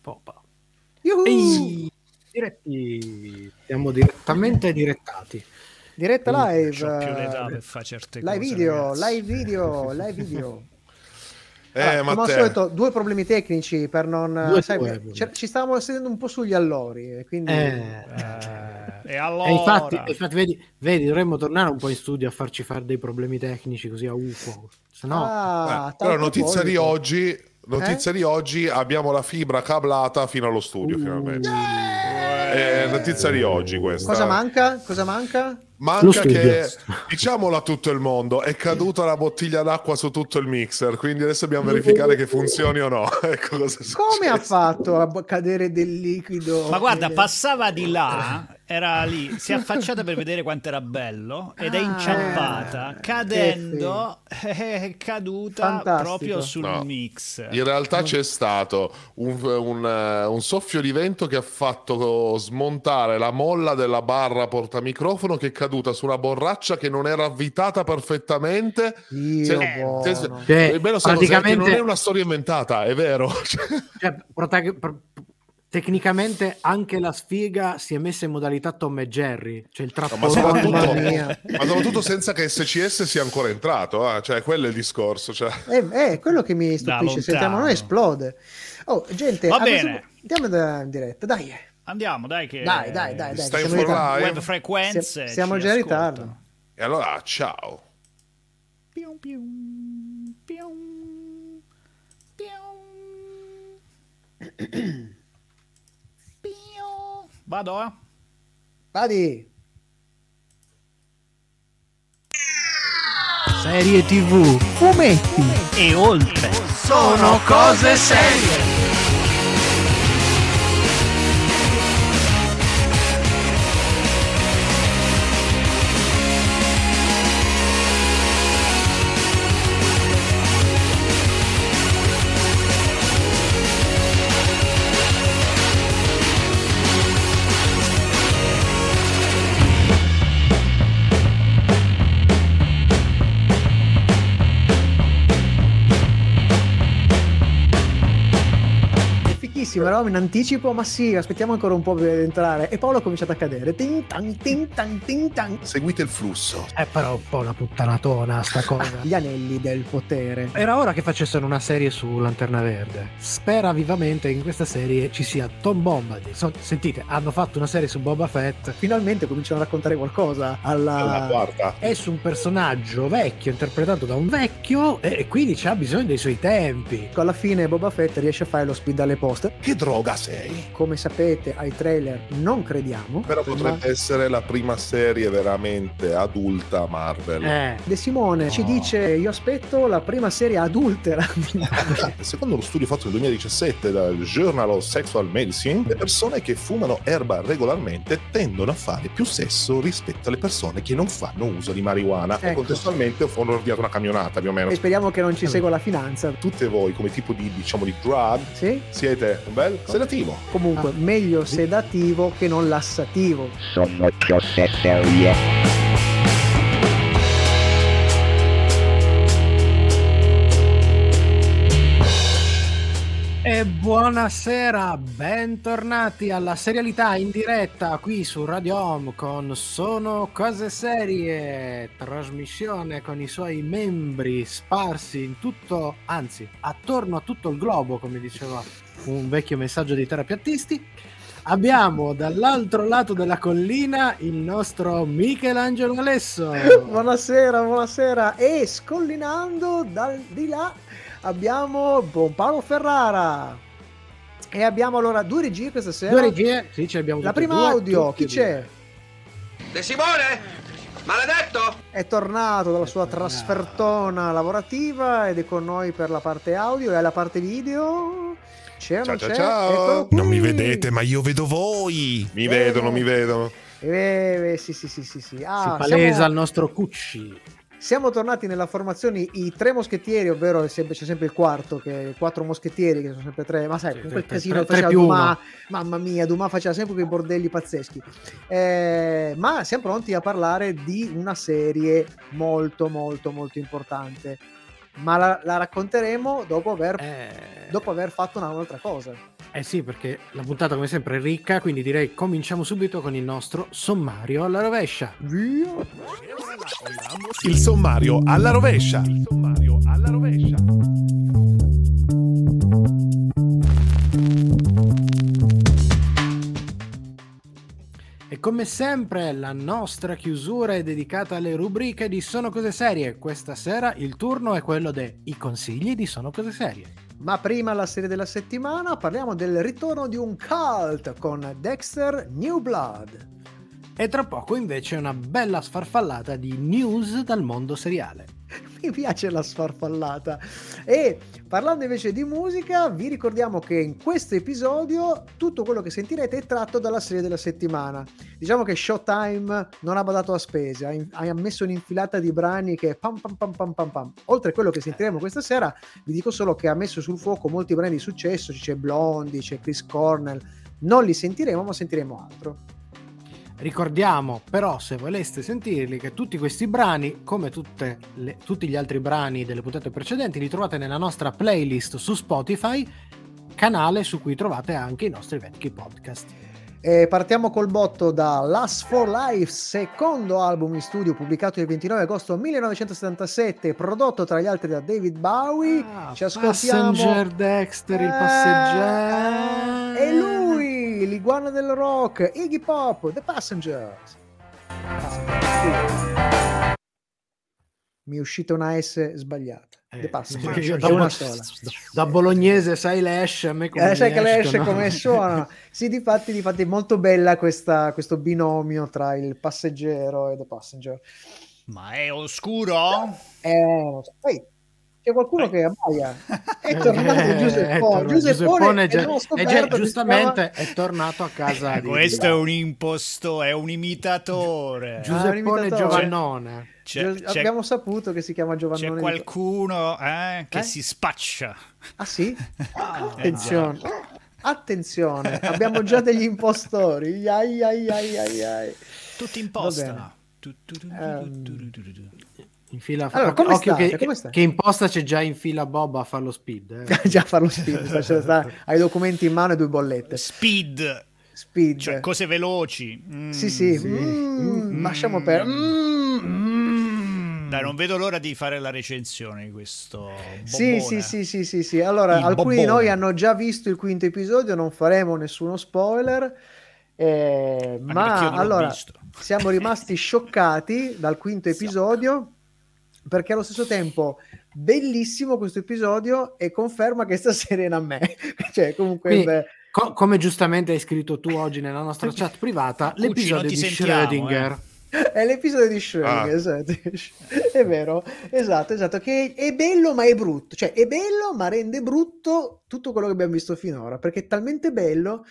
Popa. Ehi, diretti. Siamo direttamente direttati. Diretta live. C'ho più l'età per fare certe live cose. video, ragazzi. live video, live video. Eh, Allora, come al solito, due problemi tecnici per non. Sai, ci- ci stavamo sedendo un po' sugli allori. e Quindi Eh, Eh, e allora... E infatti, infatti vedi, vedi, dovremmo tornare un po' in studio a farci fare dei problemi tecnici così a UFO. Se no, Ah, Eh, però notizia di oggi, notizia di oggi abbiamo la fibra cablata fino allo studio Uh. finalmente. Eh, notizia di oggi questa. Cosa manca? Cosa manca? Manca che, diciamolo a tutto il mondo, è caduta la bottiglia d'acqua su tutto il mixer, quindi adesso dobbiamo verificare che funzioni o no. ecco Come ha fatto a cadere del liquido? Ma guarda, Eh, passava di là, era lì, si è affacciata per vedere quanto era bello ed è Ah, inciampata, che cadendo, è caduta Fantastico. proprio sul No. mix. In realtà c'è stato un, un, eh, un soffio di vento che ha fatto smontare la molla della barra portamicrofono che è caduta su una borraccia che non era avvitata perfettamente. Dio Se- buono. se- se- Cioè, il bello praticamente- non è una storia inventata, è vero. Cioè, cioè, protag- pr- tecnicamente anche la sfiga si è messa in modalità Tom e Jerry. Cioè il ma trappolone. soprattutto, Mamma mia. ma soprattutto senza che SCS sia ancora entrato, eh, cioè quello è il discorso. Cioè. Eh, eh, quello che mi stupisce, sentiamo noi esplode. Oh, gente, Va questo bene. punto- andiamo da- in diretta, dai. Andiamo, dai che... Dai, dai, dai, dai, Stai siamo live? Web frequenze. Si- siamo già in ritardo. E allora, ciao. Pium, pium, pium, pium. Vado, eh? Vadi. Serie TV. Fumetti. E oltre. Sono cose serie. Eravamo in anticipo, ma sì, aspettiamo ancora un po' per entrare. E Paolo ha cominciato a cadere. Tin tan, tin tan, tin tan. Seguite il flusso. È però un po' una puttanatona sta cosa. Gli anelli del potere. Era ora che facessero una serie su Lanterna Verde. Spera vivamente che in questa serie ci sia Tom Bombadil. So- sentite, hanno fatto una serie su Boba Fett. Finalmente cominciano a raccontare qualcosa alla... Alla quarta. È su un personaggio vecchio, interpretato da un vecchio, e e quindi c'ha bisogno dei suoi tempi. Alla fine Boba Fett riesce a fare lo speed alle poste. Che droga sei? Come sapete ai trailer non crediamo. Però potrebbe essere la prima serie veramente adulta Marvel. Eh, De Simone ci dice io aspetto la prima serie adultera. Secondo lo studio fatto nel 2017 dal Journal of Sexual Medicine, le persone che fumano erba regolarmente tendono a fare più sesso rispetto alle persone che non fanno uso di marijuana. E Ecco. contestualmente ho ordinato una camionata più o meno. e speriamo che non ci segua la finanza. Tutte voi come tipo di, diciamo, di drug Sì? siete bel sedativo. Comunque, Ah. meglio sedativo che non lassativo. Sono cose serie. E buonasera, bentornati alla serialità in diretta qui su Radio Home con Sono Cose Serie, trasmissione con i suoi membri sparsi in tutto, anzi, attorno a tutto il globo, come diceva un vecchio messaggio dei terapiattisti. Abbiamo dall'altro lato della collina il nostro Michelangelo Alesso. buonasera, buonasera. E scollinando dal di là abbiamo Buon Paolo Ferrara. E abbiamo allora due regie questa sera. Due regie, sì, ce abbiamo La prima due, audio, chi c'è? De Simone? Maledetto? È tornato dalla sua trasfertona lavorativa ed è con noi per la parte audio e alla parte video. C'è Ciao, c'è? ciao, ciao. Non mi vedete, ma io vedo voi. Mi Eh, vedono, mi vedono. Eh, eh, sì, sì, sì, sì, sì. Ah, si palesa siamo- il nostro Cucci. Siamo tornati nella formazione i tre moschettieri, ovvero è sempre- c'è sempre il quarto, che quattro moschettieri, che sono sempre tre, ma sai, tre- casino tre- tre Dumas, mamma mia, Dumas faceva sempre quei bordelli pazzeschi. Eh, ma siamo pronti a parlare di una serie molto, molto, molto importante. Ma la, la racconteremo dopo aver, Eh, dopo aver fatto una- un'altra cosa. eh sì, perché la puntata come sempre è ricca, quindi direi cominciamo subito con il nostro sommario alla rovescia. Via. Il sommario alla rovescia. Il sommario alla rovescia. E come sempre la nostra chiusura è dedicata alle rubriche di Sono Cose Serie. Questa sera il turno è quello dei consigli di Sono Cose Serie. Ma prima la serie della settimana parliamo del ritorno di un cult con Dexter New Blood. E tra poco invece una bella sfarfallata di news dal mondo seriale. Mi piace la sfarfallata. E parlando invece di musica, vi ricordiamo che in questo episodio tutto quello che sentirete è tratto dalla serie della settimana. Diciamo che Showtime non ha badato a spese, ha, in- ha messo un'infilata di brani che pam pam pam pam pam pam. Oltre a quello che sentiremo questa sera, vi dico solo che ha messo sul fuoco molti brani di successo, c'è Blondie, c'è Chris Cornell. Non li sentiremo, ma sentiremo altro. Ricordiamo però, se voleste sentirli, che tutti questi brani, come tutte le- tutti gli altri brani delle puntate precedenti, li trovate nella nostra playlist su Spotify, canale su cui trovate anche i nostri vecchi podcast. E partiamo col botto da Last for Life, secondo album in studio pubblicato il 29 agosto 1977, prodotto tra gli altri da David Bowie. Ah, Ci ascoltiamo. Passenger Dexter, il Eh, passeggero. E lui, l'iguana del rock, Iggy Pop, The Passengers. Mi è uscita una S sbagliata. Eh, The Passengers. io da, una da bolognese sai le esce a me come Eh, sai che le esce escono. come suona. Sì, difatti, difatti è molto bella questa, questo binomio tra il passeggero e The Passenger. Ma è oscuro? Eh, non so. Poi c'è qualcuno che abbaia. È Eh, tornato è Giuseppone. tornato. Giuseppone, è già- abbiamo è che si giustamente è tornato a casa Eh, di questo è un imposto, è un imitatore. Giuseppone imitatore. Giovannone. C'è, c'è- abbiamo saputo che si chiama Giovanni. c'è qualcuno eh, che Eh? si spaccia. Ah sì? Eh, Attenzione. Attenzione, abbiamo già degli impostori. Ai, ai, ai, ai, ai. Tutti in Va In fila, Allora, come occhio state? che, Come state? che in posta c'è già in fila Bob a fare lo speed. eh. già farlo speed. sta- sta- Hai i documenti in mano e due bollette. Speed, Speed. cioè cose veloci. Mm. sì, sì. sì. Mm, lasciamo per. Mm, mm. Dai, non vedo l'ora di fare la recensione di questo. Sì, bombone. sì, sì, sì, sì, sì. Allora, Il alcuni di bobbone. noi hanno già visto il quinto episodio, non faremo nessuno spoiler. eh, ma allora siamo rimasti scioccati dal quinto episodio perché allo stesso tempo bellissimo questo episodio e conferma che stasera è a me. cioè, comunque, Quindi, beh, Co- come giustamente hai scritto tu oggi nella nostra chat privata, Cucci, l'episodio di ti sentiamo, Schrödinger. È l'episodio di Schrödinger, Ah. esatto. è vero, esatto, esatto, che è bello ma è brutto, cioè è bello ma rende brutto tutto quello che abbiamo visto finora, perché è talmente bello,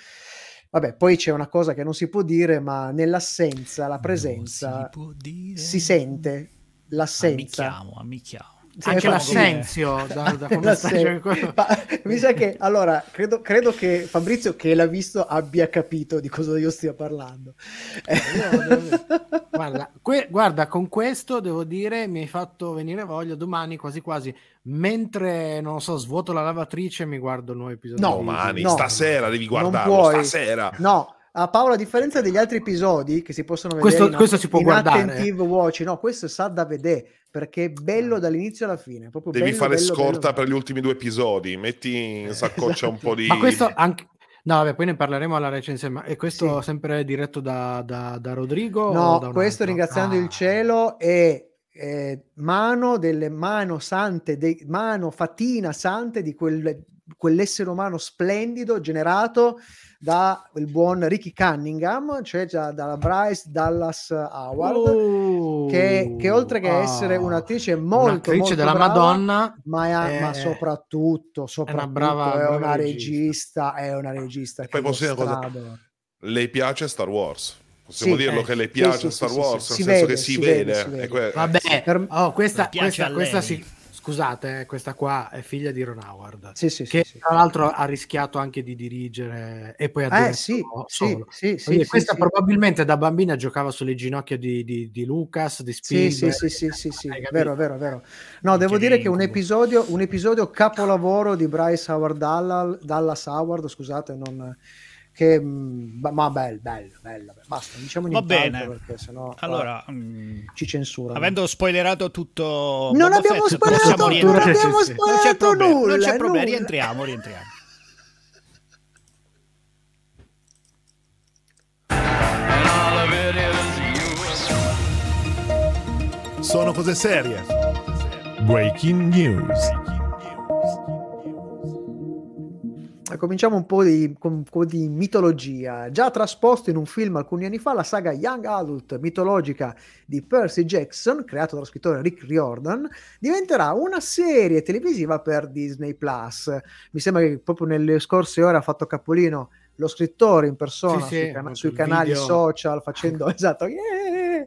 vabbè, poi c'è una cosa che non si può dire, ma nell'assenza, la presenza, si, si sente l'assenza. Ammicchiamo, ammicchiamo. Sì, Anche l'assenzio, da, da come stai mi sa che allora credo, credo che Fabrizio, che l'ha visto, abbia capito di cosa io stia parlando. guarda, que- guarda, con questo devo dire mi hai fatto venire voglia domani quasi quasi mentre non lo so svuoto la lavatrice mi guardo il nuovo episodio No, Domani, no. stasera devi Non guardarlo, puoi. stasera. No, a Paolo, a differenza degli altri episodi che si possono vedere Questo- in, questo si può in guardare. attentive watch, no, questo sa da vedere perché è bello dall'inizio alla fine. Proprio Devi bello, fare bello, scorta bello. per gli ultimi due episodi. Metti in saccoccia un po' di. ma questo anche no vabbè poi ne parleremo alla recensione ma è questo Sì. sempre diretto da, da, da Rodrigo o No, da questo altro? ringraziando Ah. il cielo è eh, mano delle mano sante, de- mano fatina sante di quel- quell'essere umano splendido generato da il buon Ricky Cunningham, cioè già dalla Bryce Dallas Howard, Oh, che, che oltre che ah, essere un'attrice molto, un'attrice molto della brava, Madonna ma, è- è- ma soprattutto, soprattutto brava- è brava una regista. regista, è una regista. E poi posso dire una cosa? Le piace Star Wars. Possiamo Sì, dirlo eh, che le piace sì, Star sì, Wars, sì, nel si senso vede, che si, si vede. vede, si vede. Que- Vabbè, Per- oh, questa, questa, questa si, scusate, eh, questa qua è figlia di Ron Howard, Sì, sì, che sì, tra l'altro ha rischiato anche di dirigere e poi ha Eh sì, solo. sì, sì, questa probabilmente da bambina giocava sulle ginocchia di, di, di Lucas, di Spielberg. sì, sì, sì, sì, sì, vero, vero, vero. No, devo dire che un episodio, un episodio capolavoro di Bryce Howard Dallas Howard, scusate, non, che, mm, ma bello, bello, bello, basta, diciamo Va bene. perché sennò qua Allora, mm, ci censurano. avendo spoilerato tutto, non Boba abbiamo Fett, spoilerato, non rientrare. Abbiamo sì. Non c'è spoilerato problema, nulla, non c'è problema, nulla. rientriamo, rientriamo. Sono cose serie. Breaking news. Cominciamo un po' di, con po' di mitologia. Già trasposto in un film alcuni anni fa, la saga Young Adult mitologica di Percy Jackson, creato dallo scrittore Rick Riordan, diventerà una serie televisiva per Disney Plus. Mi sembra che proprio nelle scorse ore ha fatto capolino lo scrittore in persona Sì, sui, sì, cana- sui canali video. social facendo esatto. yeah!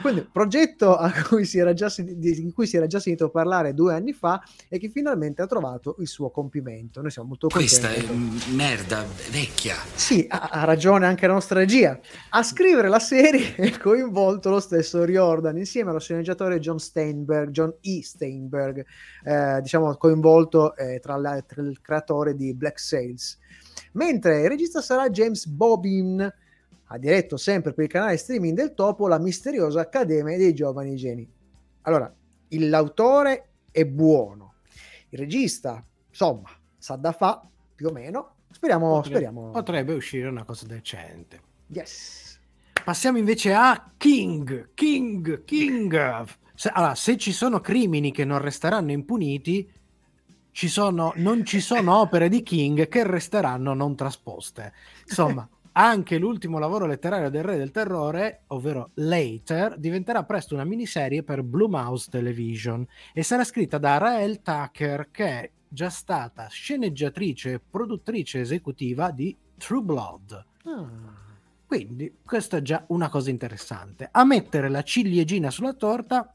Quindi, progetto a cui si era già sen- di cui si era già sentito parlare due anni fa e che finalmente ha trovato il suo compimento. Noi siamo molto contenti. Questa è merda vecchia. Sì, ha, ha ragione anche la nostra regia. A scrivere la serie è coinvolto lo stesso Riordan insieme allo sceneggiatore John Steinberg, John E. Steinberg, eh, diciamo coinvolto eh, tra, la- tra il creatore di Black Sails. Mentre il regista sarà James Bobbin, ha diretto sempre per il canale streaming del Topo la misteriosa Accademia dei Giovani Geni. Allora, l'autore è buono, il regista, insomma, sa da fa più o meno. Speriamo, Potrebbe- speriamo. Potrebbe uscire una cosa decente. Yes. Passiamo invece a King, King, King. Se, allora, se ci sono crimini che non resteranno impuniti, ci sono, non ci sono opere di King che resteranno non trasposte. Insomma, anche l'ultimo lavoro letterario del Re del Terrore, ovvero Later, diventerà presto una miniserie per Blue Mouse Television e sarà scritta da Rael Tucker, che è già stata sceneggiatrice e produttrice esecutiva di True Blood. Ah. Quindi, questa è già una cosa interessante. A mettere la ciliegina sulla torta,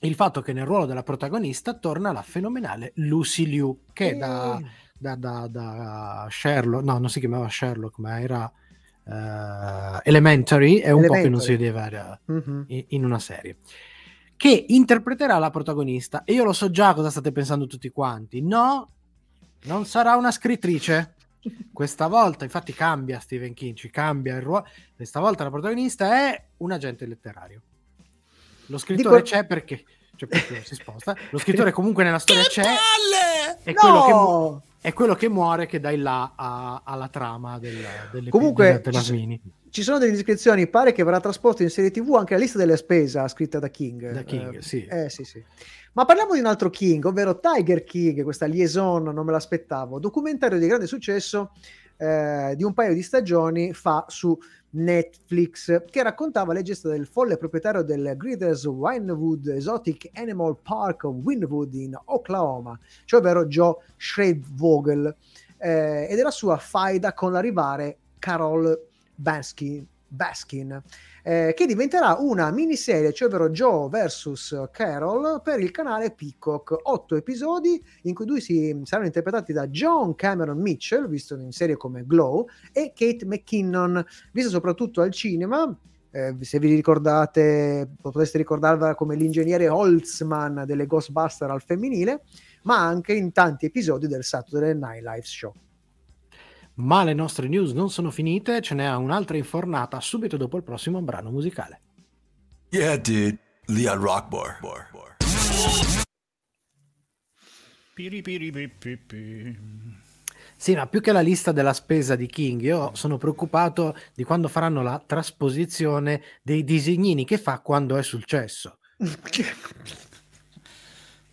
il fatto che nel ruolo della protagonista torna la fenomenale Lucy Liu, che da, Eh, da, da, da Sherlock, no, non si chiamava Sherlock, ma era eh, Elementary, è un po' che non si Elementary. vedeva era- mhm. in, una serie. Che interpreterà la protagonista. E io lo so già cosa state pensando tutti quanti. No, non sarà una scrittrice. Questa volta, infatti, cambia Stephen King, ci cambia il ruolo. Questa volta la protagonista è un agente letterario. Lo scrittore Dico- c'è perché, cioè perché si sposta. Lo scrittore comunque nella storia c'è. È No! quello, che, mu- è quello che muore che dà il là a- alla trama del, delle, Comunque, della- della ci- Smini. Ci sono delle descrizioni, pare che verrà trasposto in serie TV anche la lista delle spese scritta da King. Da King, Eh, sì. eh, sì, sì. Ma parliamo di un altro King, ovvero Tiger King, questa liaison, non me l'aspettavo, documentario di grande successo eh, di un paio di stagioni fa su Netflix, che raccontava le gesta del folle proprietario del Greeters Winewood Exotic Animal Park of Wynwood in Oklahoma, cioè ovvero Joe Schreibvogel, eh, e della sua faida con la rivale Carol Baskin, Baskin eh, che diventerà una miniserie, cioè ovvero Joe vs Carol, per il canale Peacock. Otto episodi in cui due si, saranno interpretati da John Cameron Mitchell, visto in serie come Glow, e Kate McKinnon, vista soprattutto al cinema. eh, se vi ricordate, potreste ricordarla come l'ingegnere Holtzman delle Ghostbuster al femminile, ma anche in tanti episodi del Saturday Night Live Show. Ma le nostre news non sono finite, ce n'è un'altra infornata subito dopo il prossimo brano musicale. Yeah, dude. Leon Rockbar. Sì, ma più che la lista della spesa di King, io sono preoccupato di quando faranno la trasposizione dei disegnini che fa quando è successo.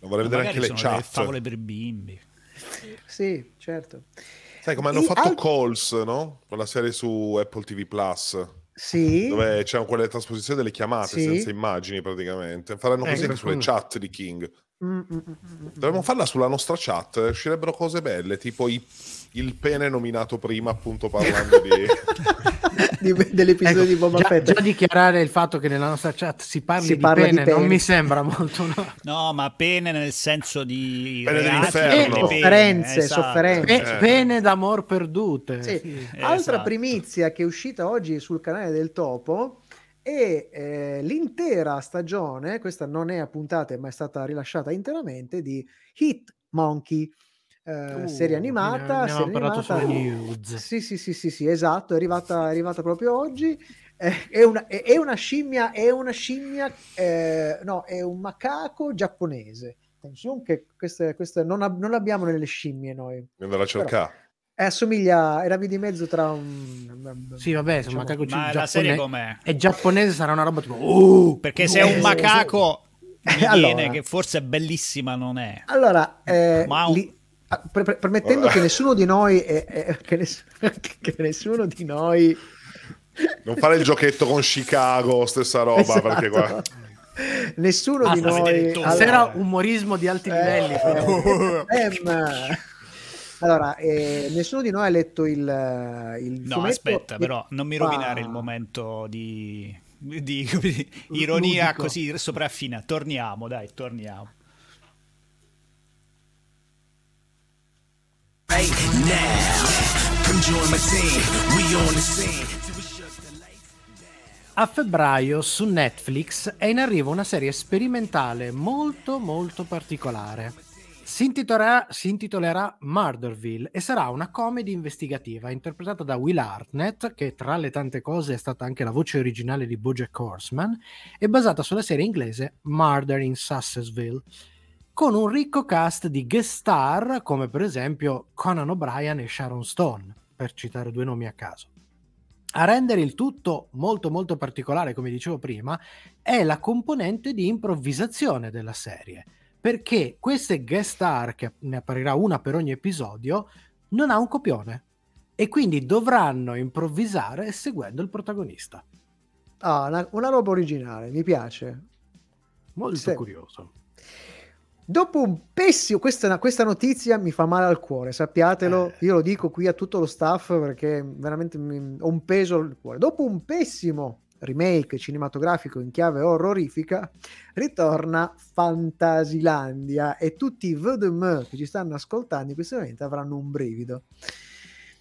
Vorrei vedere anche le chat. favole per bimbi. sì, certo. Sai come hanno E fatto al- Calls, no? Quella serie su Apple TV Plus. Sì. Dove c'erano quelle trasposizioni delle chiamate Sì. senza immagini praticamente. Faranno così Ecco, anche sulle chat di King. Mm, mm, mm. Dovremmo farla sulla nostra chat, eh, uscirebbero cose belle, tipo i- il pene nominato prima, appunto parlando di... di- dell'episodio Ecco, di Boba già, Fett. già dichiarare il fatto che nella nostra chat si parli, Si di, parla di pene, non pene. mi sembra molto no. No, ma pene nel senso di Pene reati e pene, Sofferenze, esatto. sofferenze. Pe- Eh. pene d'amor perdute. Sì. sì. Altra esatto. primizia che è uscita oggi sul canale del Topo è eh, l'intera stagione, questa non è a puntate ma è stata rilasciata interamente, di Hit Monkey, eh, Uh, serie animata. ne- ne serie animata- sulle news. Sì, sì, sì, sì, sì, esatto, è arrivata, è arrivata proprio oggi. Eh, è, una, è, è una scimmia, è una scimmia, eh, no, è un macaco giapponese. Attenzione che queste, queste non, ab- non abbiamo nelle scimmie noi. Andare a cercare. Eh, assomiglia, era via di mezzo tra un... Sì, vabbè, un diciamo- macaco Ma gi- la serie giappone- com'è? è giapponese sarà una roba tipo uh, Perché se è un Eh, macaco mi Allora. che forse è bellissima non è. Allora, eh, Ma un- li- pre- pre- permettendo che nessuno di noi, è- è- che, ness- che nessuno di noi Non fare il giochetto con Chicago, stessa roba, Esatto. perché qua... Nessuno di Basta vedere noi... allora- Stasera umorismo di alti livelli. Eh, ehm, allora, eh, nessuno di noi ha letto il, il No, fumetto aspetta, e- però non mi Ah, rovinare il momento di, di- dire, ironia Ludico. così sopraffina. Torniamo, dai, torniamo. A febbraio su Netflix è in arrivo una serie sperimentale molto molto particolare. Si intitolerà, si intitolerà Murderville e sarà una comedy investigativa interpretata da Will Hartnett, che tra le tante cose è stata anche la voce originale di BoJack Horseman, e basata sulla serie inglese Murder in Sussesville, con un ricco cast di guest star come per esempio Conan O'Brien e Sharon Stone, per citare due nomi a caso. A rendere il tutto molto molto particolare, come dicevo prima, è la componente di improvvisazione della serie, perché queste guest star, che ne apparirà una per ogni episodio, non ha un copione e quindi dovranno improvvisare seguendo il protagonista. Ah, una, una roba originale, mi piace. Molto Sì. curioso. Dopo un pessimo, questa, questa notizia mi fa male al cuore, sappiatelo, Eh. io lo dico qui a tutto lo staff perché veramente mi- ho un peso al cuore. Dopo un pessimo remake cinematografico in chiave horrorifica, ritorna Fantasilandia e tutti i VDM che ci stanno ascoltando in questo momento avranno un brivido.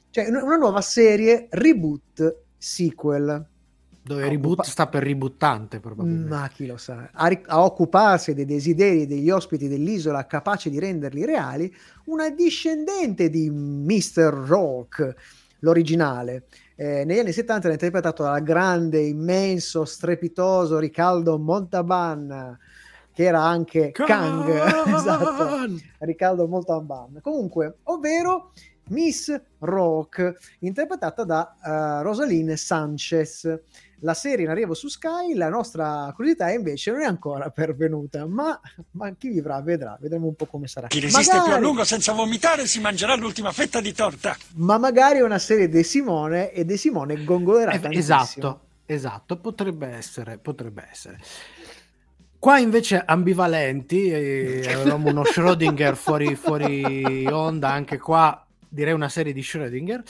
Cioè, una una nuova serie reboot sequel. Dove Ah, reboot occupa- sta per rebootante probabilmente. Ma chi lo sa, a, ri- a occuparsi dei desideri degli ospiti dell'isola, capace di renderli reali, una discendente di Mr. Rock, l'originale. Eh, negli anni 70 era interpretato dal grande, immenso, strepitoso Ricaldo Montalban, che era anche Kang, esatto, Ricaldo Montalban. Comunque, ovvero Miss Rock, interpretata da eh, Rosaline Sanchez. La serie in arrivo su Sky, la nostra curiosità invece non è ancora pervenuta, ma, ma chi vivrà vedrà, vedremo un po' come sarà. Chi resiste più a Magari- lungo senza vomitare si mangerà l'ultima fetta di torta. ma magari è una serie di Simone e De Simone gongolerà Eh, tantissimo. esatto, esatto, potrebbe essere, potrebbe essere. Qua invece ambivalenti, eh, avevamo uno Schrödinger fuori, fuori onda, anche qua direi una serie di Schrödinger.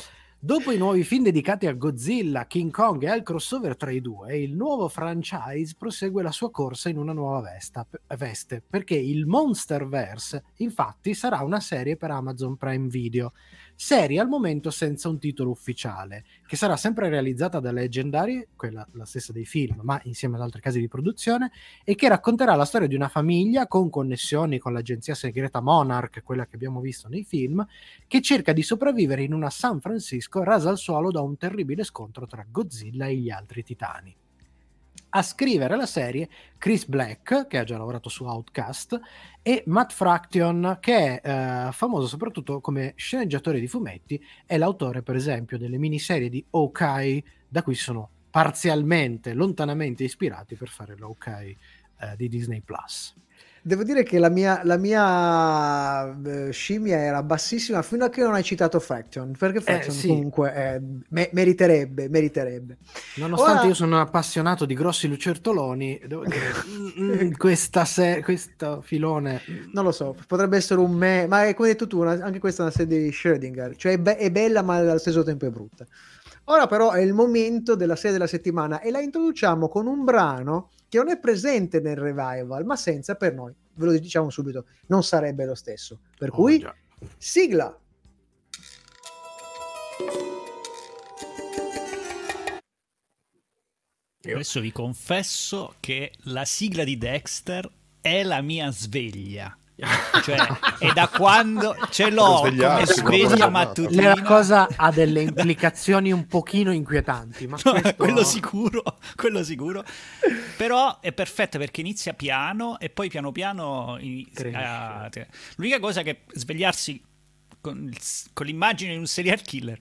Dopo i nuovi film dedicati a Godzilla, King Kong e al crossover tra i due, il nuovo franchise prosegue la sua corsa in una nuova vesta- veste, perché il Monsterverse infatti sarà una serie per Amazon Prime Video, serie al momento senza un titolo ufficiale, che sarà sempre realizzata da Legendary, quella la stessa dei film, ma insieme ad altri casi di produzione, e che racconterà la storia di una famiglia con connessioni con l'agenzia segreta Monarch, quella che abbiamo visto nei film, che cerca di sopravvivere in una San Francisco rasa al suolo da un terribile scontro tra Godzilla e gli altri titani. A scrivere la serie Chris Black, che ha già lavorato su Outcast, e Matt Fraction, che è eh, famoso soprattutto come sceneggiatore di fumetti, è l'autore, per esempio, delle miniserie di Hawkeye, da cui sono parzialmente, lontanamente ispirati per fare l'Hawkeye eh, di Disney Plus. Devo dire che la mia, la mia eh, scimmia era bassissima fino a che non hai citato Fraction, perché Fraction sì. comunque eh, me- meriterebbe, meriterebbe. Nonostante Ora- io sono appassionato di grossi lucertoloni, devo dire, mm, mm, questa se- questo filone Non lo so, potrebbe essere un me, ma è come hai detto tu, una- anche questa è una serie di Schrödinger, cioè è, be- è bella ma allo stesso tempo è brutta. Ora però è il momento della serie della settimana e la introduciamo con un brano che non è presente nel revival, ma senza per noi, ve lo diciamo subito, non sarebbe lo stesso. Per cui, Oh, già. sigla! Adesso vi confesso che la sigla di Dexter è la mia sveglia. Cioè, è da quando ce l'ho come sveglia mattutina. La cosa ha delle implicazioni un pochino inquietanti, ma No, questo- quello sicuro, quello sicuro. Però è perfetta perché inizia piano e poi piano piano ini- Cresce. ah, L'unica cosa che svegliarsi con, con l'immagine di un serial killer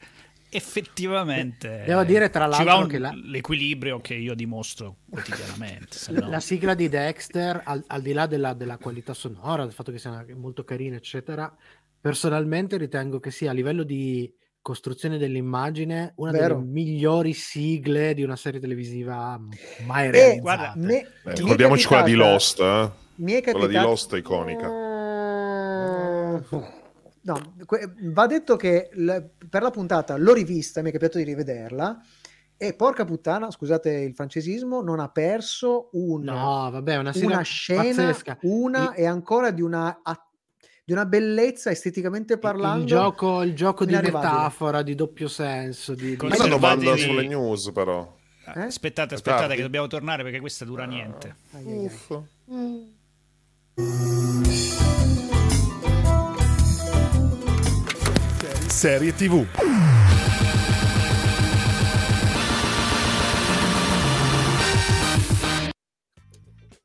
effettivamente Devo dire, tra l'altro, un- che la- l'equilibrio che io dimostro quotidianamente. se no- La sigla di Dexter, al, al di là della, della qualità sonora, del fatto che sia molto carina, eccetera, personalmente ritengo che sia a livello di costruzione dell'immagine una Vero. delle migliori sigle di una serie televisiva mai realizzata. guarda, me- mi Eh, è ricordiamoci quella di capitata- Lost, eh? Mi è Quella di Lost è iconica. No, que- va detto che l- per la puntata l'ho rivista, mi è capitato di rivederla e porca puttana, scusate il francesismo, non ha perso un- No, vabbè, una, una scena, pazzesca. una e ancora di una, a- di una bellezza esteticamente parlando. il gioco, il gioco di metafora, di doppio senso, di, di- Con Questa Conservati domanda di- sulle news, però. Eh? Aspettate, aspettate, tardi? che dobbiamo tornare perché questa dura niente. Ai. Uff. Serie TV.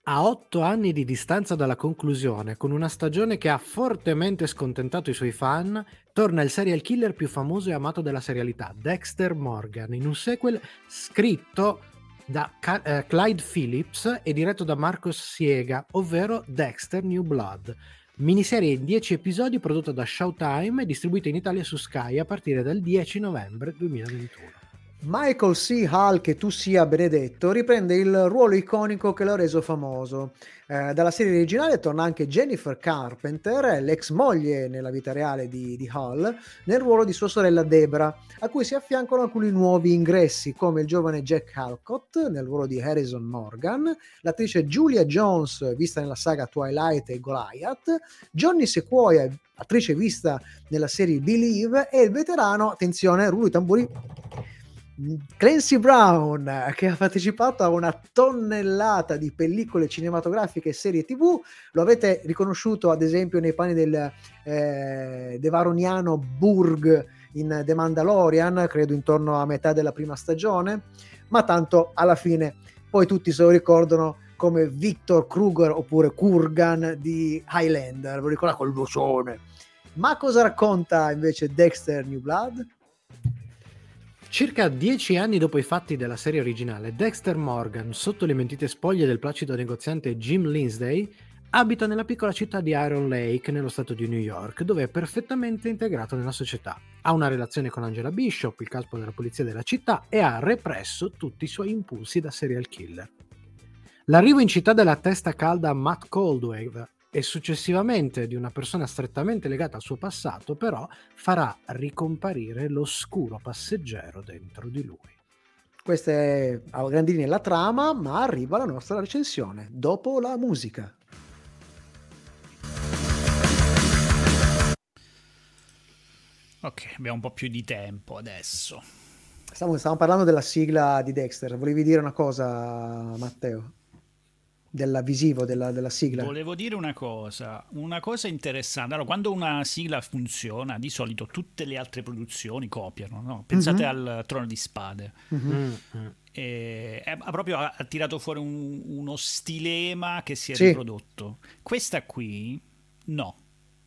A otto anni di distanza dalla conclusione, con una stagione che ha fortemente scontentato i suoi fan, torna il serial killer più famoso e amato della serialità, Dexter Morgan, in un sequel scritto da eh, Clyde Phillips e diretto da Marcos Siega, ovvero Dexter New Blood. Miniserie in 10 episodi prodotta da Showtime e distribuita in Italia su Sky a partire dal 10 novembre 2021. Michael C. Hall, che tu sia benedetto, riprende il ruolo iconico che l'ha reso famoso. Eh, dalla serie originale torna anche Jennifer Carpenter, l'ex moglie nella vita reale di, di Hall, nel ruolo di sua sorella Debra, a cui si affiancano alcuni nuovi ingressi, come il giovane Jack Halcott nel ruolo di Harrison Morgan, l'attrice Julia Jones, vista nella saga Twilight e Goliath, Johnny Sequoia, attrice vista nella serie Believe, e il veterano, attenzione, rullo di tamburi, Clancy Brown che ha partecipato a una tonnellata di pellicole cinematografiche e serie tv lo avete riconosciuto ad esempio nei panni del eh, devaroniano Burg in The Mandalorian credo intorno a metà della prima stagione. Ma tanto alla fine poi tutti se lo ricordano come Victor Kruger oppure Kurgan di Highlander. Lo ricordate col vocione ma cosa racconta invece Dexter New Blood? Circa dieci anni dopo i fatti della serie originale, Dexter Morgan, sotto le mentite spoglie del placido negoziante Jim Lindsay, abita nella piccola città di Iron Lake, nello stato di New York, dove è perfettamente integrato nella società. Ha una relazione con Angela Bishop, il capo della polizia della città, e ha represso tutti i suoi impulsi da serial killer. L'arrivo in città della testa calda Matt Coldwell e successivamente di una persona strettamente legata al suo passato, però farà ricomparire l'oscuro passeggero dentro di lui. Questa è a grandi linee la trama, ma arriva la nostra recensione dopo la musica. Ok, abbiamo un po' più di tempo adesso. Stavamo, stavamo parlando della sigla di Dexter. Volevi dire una cosa, Matteo? Della visivo, della, della sigla. Volevo dire una cosa, una cosa interessante. Allora, quando una sigla funziona, di solito tutte le altre produzioni copiano, no? Pensate Mhm. al Trono di Spade. Mhm. E è- ha proprio ha, ha tirato fuori un- uno stilema che si è Sì. riprodotto. Questa qui, no.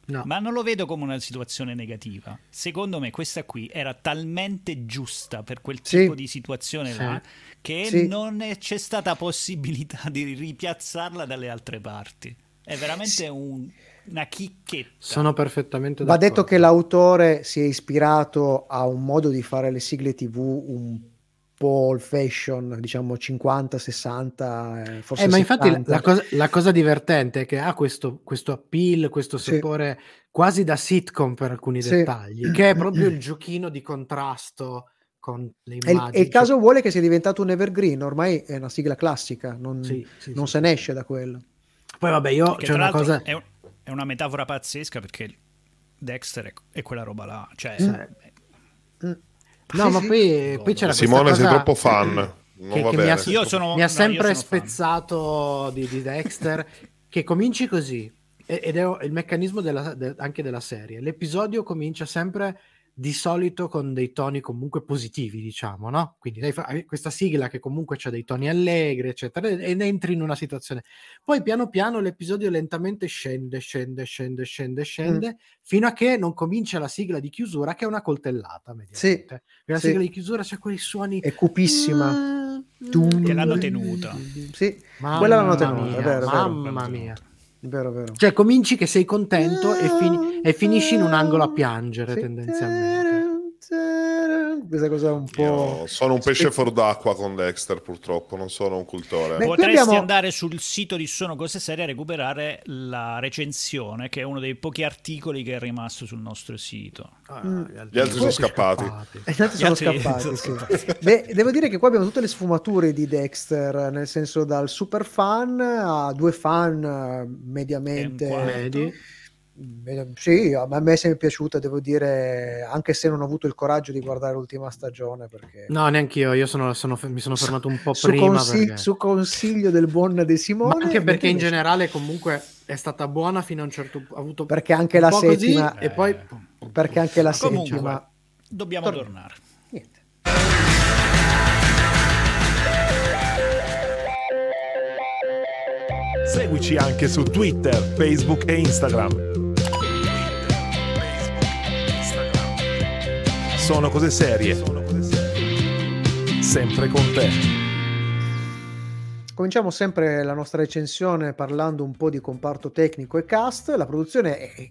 No. Ma non lo vedo come una situazione negativa. Secondo me questa qui era talmente giusta per quel Sì. tipo di situazione Sì. là che Sì. non è- c'è stata possibilità di ripiazzarla dalle altre parti. È veramente un- una chicchetta. Sono perfettamente Va d'accordo. detto che l'autore si è ispirato a un modo di fare le sigle TV un po' old fashion, diciamo 50, 60, eh, forse Eh, ma infatti la, 70. la cosa, la cosa divertente è che ha questo, questo appeal, questo Sì. sapore quasi da sitcom per alcuni Sì. dettagli, che è proprio il giochino di contrasto con le immagini. e il caso vuole che sia diventato un evergreen, ormai è una sigla classica, non, Sì, sì, non sì, se sì. ne esce da quello. Poi vabbè, io c'è tra una l'altro cosa... è, un- è una metafora pazzesca perché Dexter è, è quella roba là. Cioè, Sì. Mm. No, Sì, ma sì. poi, poi c'era Simone, sei troppo fan. Non che, va che mi bene. ha, Io sono- mi ha no, sempre io sono fan. spezzato di, di Dexter che cominci così ed è il meccanismo della- de- anche della serie. L'episodio comincia sempre di solito con dei toni comunque positivi, diciamo, no? Quindi hai questa sigla che comunque ha dei toni allegri, eccetera, ed entri in una situazione. Poi piano piano l'episodio lentamente scende, scende, scende, scende, scende, fino a che non comincia la sigla di chiusura, che è una coltellata, mediamente. La sì. sigla di chiusura c'è quei suoni È cupissima. Tum. Che l'hanno tenuta. Sì, Mamma quella l'hanno tenuta, mia, vero, è vero. mamma mia. Vero, vero. Cioè, cominci che sei contento e, fini- e finisci in un angolo a piangere tendenzialmente. Questa cosa un po'... Io sono un pesce fuor d'acqua con Dexter, purtroppo, non sono un cultore. Beh, Potresti abbiamo- andare sul sito di Sono Cose Serie a recuperare la recensione, che è uno dei pochi articoli che è rimasto sul nostro sito. Ah, Mm. Gli altri sono scappati. E gli altri sono altri scappati, sì. Beh, devo dire che qua abbiamo tutte le sfumature di Dexter, nel senso dal super fan a due fan eh, mediamente... E Sì, a me è sempre piaciuta, devo dire, anche se non ho avuto il coraggio di guardare l'ultima stagione perché... No, neanche io, io sono, sono- mi sono fermato un po' su, prima. consi- perché- su consiglio del buon De Ma Simone anche perché in generale comunque è stata buona fino a un certo punto. Ha avuto Perché anche la po' così settima- e poi Eh. perché anche la Comunque, settima dobbiamo Torna. tornare. niente. Seguici anche su Twitter, Facebook e Instagram. Sono cose serie. Sempre con te. Cominciamo sempre la nostra recensione parlando un po' di comparto tecnico e cast. La produzione è,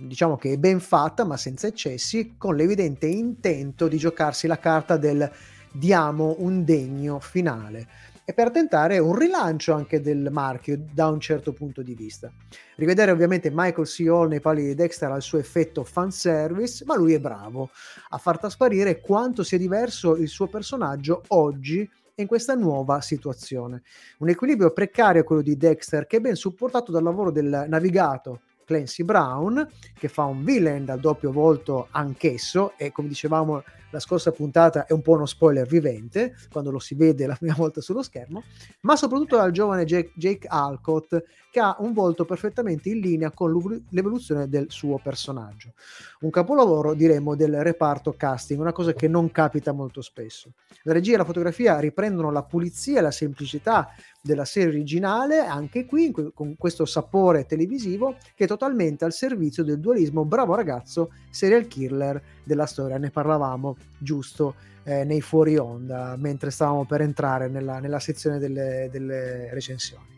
diciamo che è ben fatta, ma senza eccessi, con l'evidente intento di giocarsi la carta del diamo un degno finale e per tentare un rilancio anche del marchio da un certo punto di vista. Rivedere ovviamente Michael C. Hall nei pali di Dexter ha il suo effetto fanservice, ma lui è bravo a far trasparire quanto sia diverso il suo personaggio oggi in questa nuova situazione. Un equilibrio precario quello di Dexter che è ben supportato dal lavoro del navigato Clancy Brown che fa un villain dal doppio volto anch'esso e come dicevamo la scorsa puntata è un po' uno spoiler vivente quando lo si vede la prima volta sullo schermo, ma soprattutto dal giovane Jake, Jake Alcott che ha un volto perfettamente in linea con l'evo- l'evoluzione del suo personaggio. Un capolavoro diremmo del reparto casting, una cosa che non capita molto spesso. La regia e la fotografia riprendono la pulizia e la semplicità della serie originale, anche qui con questo sapore televisivo che è totalmente al servizio del dualismo bravo ragazzo serial killer della storia. Ne parlavamo giusto eh, nei fuori onda mentre stavamo per entrare nella, nella sezione delle, delle recensioni.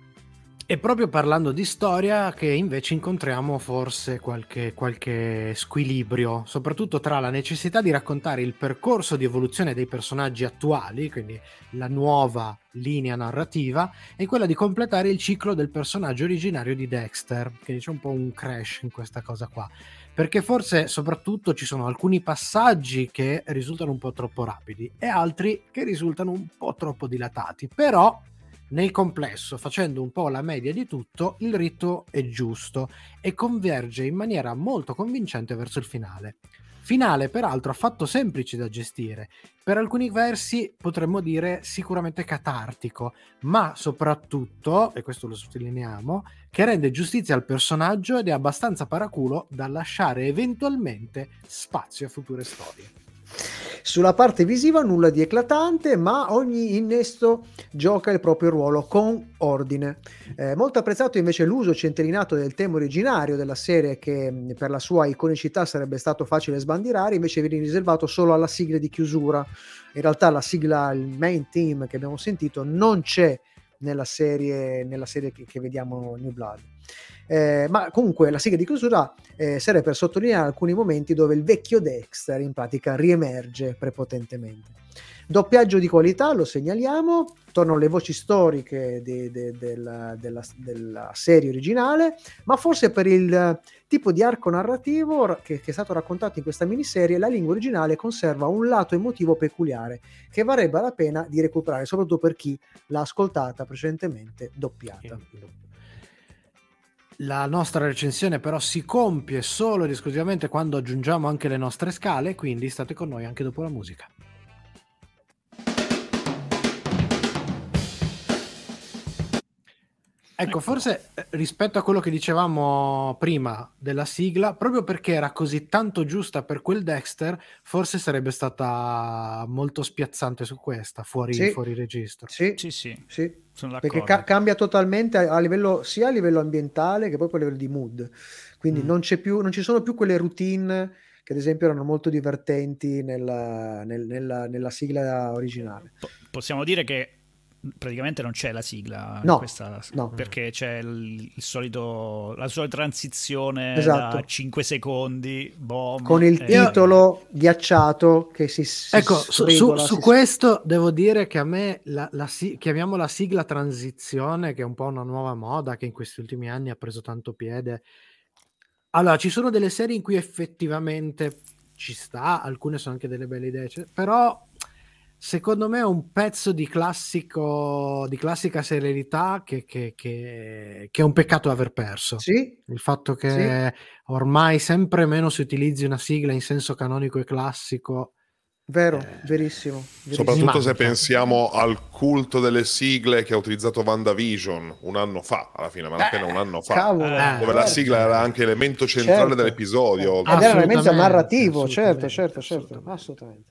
E proprio parlando di storia che invece incontriamo forse qualche, qualche squilibrio, soprattutto tra la necessità di raccontare il percorso di evoluzione dei personaggi attuali, quindi la nuova linea narrativa, e quella di completare il ciclo del personaggio originario di Dexter, che c'è un po' un crash in questa cosa qua. Perché forse soprattutto ci sono alcuni passaggi che risultano un po' troppo rapidi e altri che risultano un po' troppo dilatati. Però nel complesso, facendo un po' la media di tutto, il ritmo è giusto e converge in maniera molto convincente verso il finale. Finale peraltro affatto semplice da gestire, per alcuni versi potremmo dire sicuramente catartico, ma soprattutto, e questo lo sottolineiamo, che rende giustizia al personaggio ed è abbastanza paraculo da lasciare eventualmente spazio a future storie. Sulla parte visiva nulla di eclatante, ma ogni innesto gioca il proprio ruolo con ordine. Eh, molto apprezzato invece l'uso centellinato del tema originario della serie che mh, per la sua iconicità sarebbe stato facile sbandierare, invece viene riservato solo alla sigla di chiusura. In realtà la sigla, il main theme che abbiamo sentito non c'è nella serie, nella serie che, che vediamo New Blood. Eh, ma comunque la sigla di chiusura eh, serve per sottolineare alcuni momenti dove il vecchio Dexter in pratica riemerge prepotentemente. Doppiaggio di qualità, lo segnaliamo, tornano le voci storiche de- de- della, della- della serie originale, ma forse per il tipo di arco narrativo ra- che, che è stato raccontato in questa miniserie, la lingua originale conserva un lato emotivo peculiare che varrebbe la pena di recuperare, soprattutto per chi l'ha ascoltata precedentemente doppiata. La nostra recensione però si compie solo ed esclusivamente quando aggiungiamo anche le nostre scale, quindi state con noi anche dopo la musica. Ecco, forse eh, rispetto a quello che dicevamo prima della sigla, proprio perché era così tanto giusta per quel Dexter, forse sarebbe stata molto spiazzante su questa, fuori, Sì. fuori registro. Sì, Sì, sì, sì. sono perché ca- cambia totalmente a, a livello, sia a livello ambientale che poi a livello di mood. Quindi Mm. non, c'è più, non ci sono più quelle routine che ad esempio erano molto divertenti nella, nel- nella- nella sigla originale. Po- possiamo dire che praticamente non c'è la sigla in No, questa, no. perché c'è il, il solito la solita transizione Esatto. da 5 secondi boom, Con il e- titolo ghiacciato che si, si Ecco, su, su- su si- questo devo dire che a me la, la si- chiamiamola sigla transizione, che è un po' una nuova moda che in questi ultimi anni ha preso tanto piede. Allora, ci sono delle serie in cui effettivamente ci sta, alcune sono anche delle belle idee, cioè- però secondo me è un pezzo di classico, di classica serialità che, che- che- che è un peccato aver perso. Sì, Il fatto che ormai sempre meno si utilizzi una sigla in senso canonico e classico. vero, Eh, verissimo. verissimo. Soprattutto se pensiamo al culto delle sigle che ha utilizzato WandaVision un anno fa, alla fine, ma appena un anno fa. Cavolo, Eh, dove la certo. sigla era anche elemento centrale Certo. dell'episodio. Ed era un elemento narrativo, certo, certo, certo, assolutamente. assolutamente.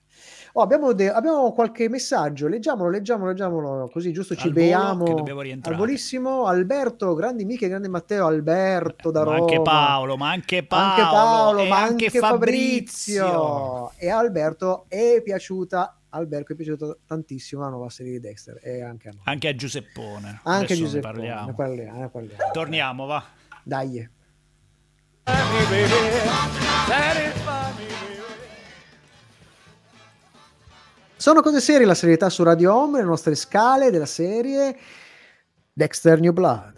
Oh, abbiamo, de- abbiamo qualche messaggio, leggiamolo, leggiamolo, leggiamolo, così giusto ci Al dobbiamo al volissimo. Alberto, grandi Miche, grande Matteo, Alberto da ma Roma. anche Paolo ma anche Paolo, Anche Paolo, e ma anche anche Fabrizio, Fabrizio. E a Alberto è piaciuta, Alberto è piaciuta tantissimo la nuova serie di Dexter e anche a noi. anche a Giuseppone Anche Adesso Giuseppe, ne parliamo. ne parliamo, ne parliamo. torniamo va Dai. Sono cose serie, la serietà su Radio Home, le nostre scale della serie Dexter New Blood.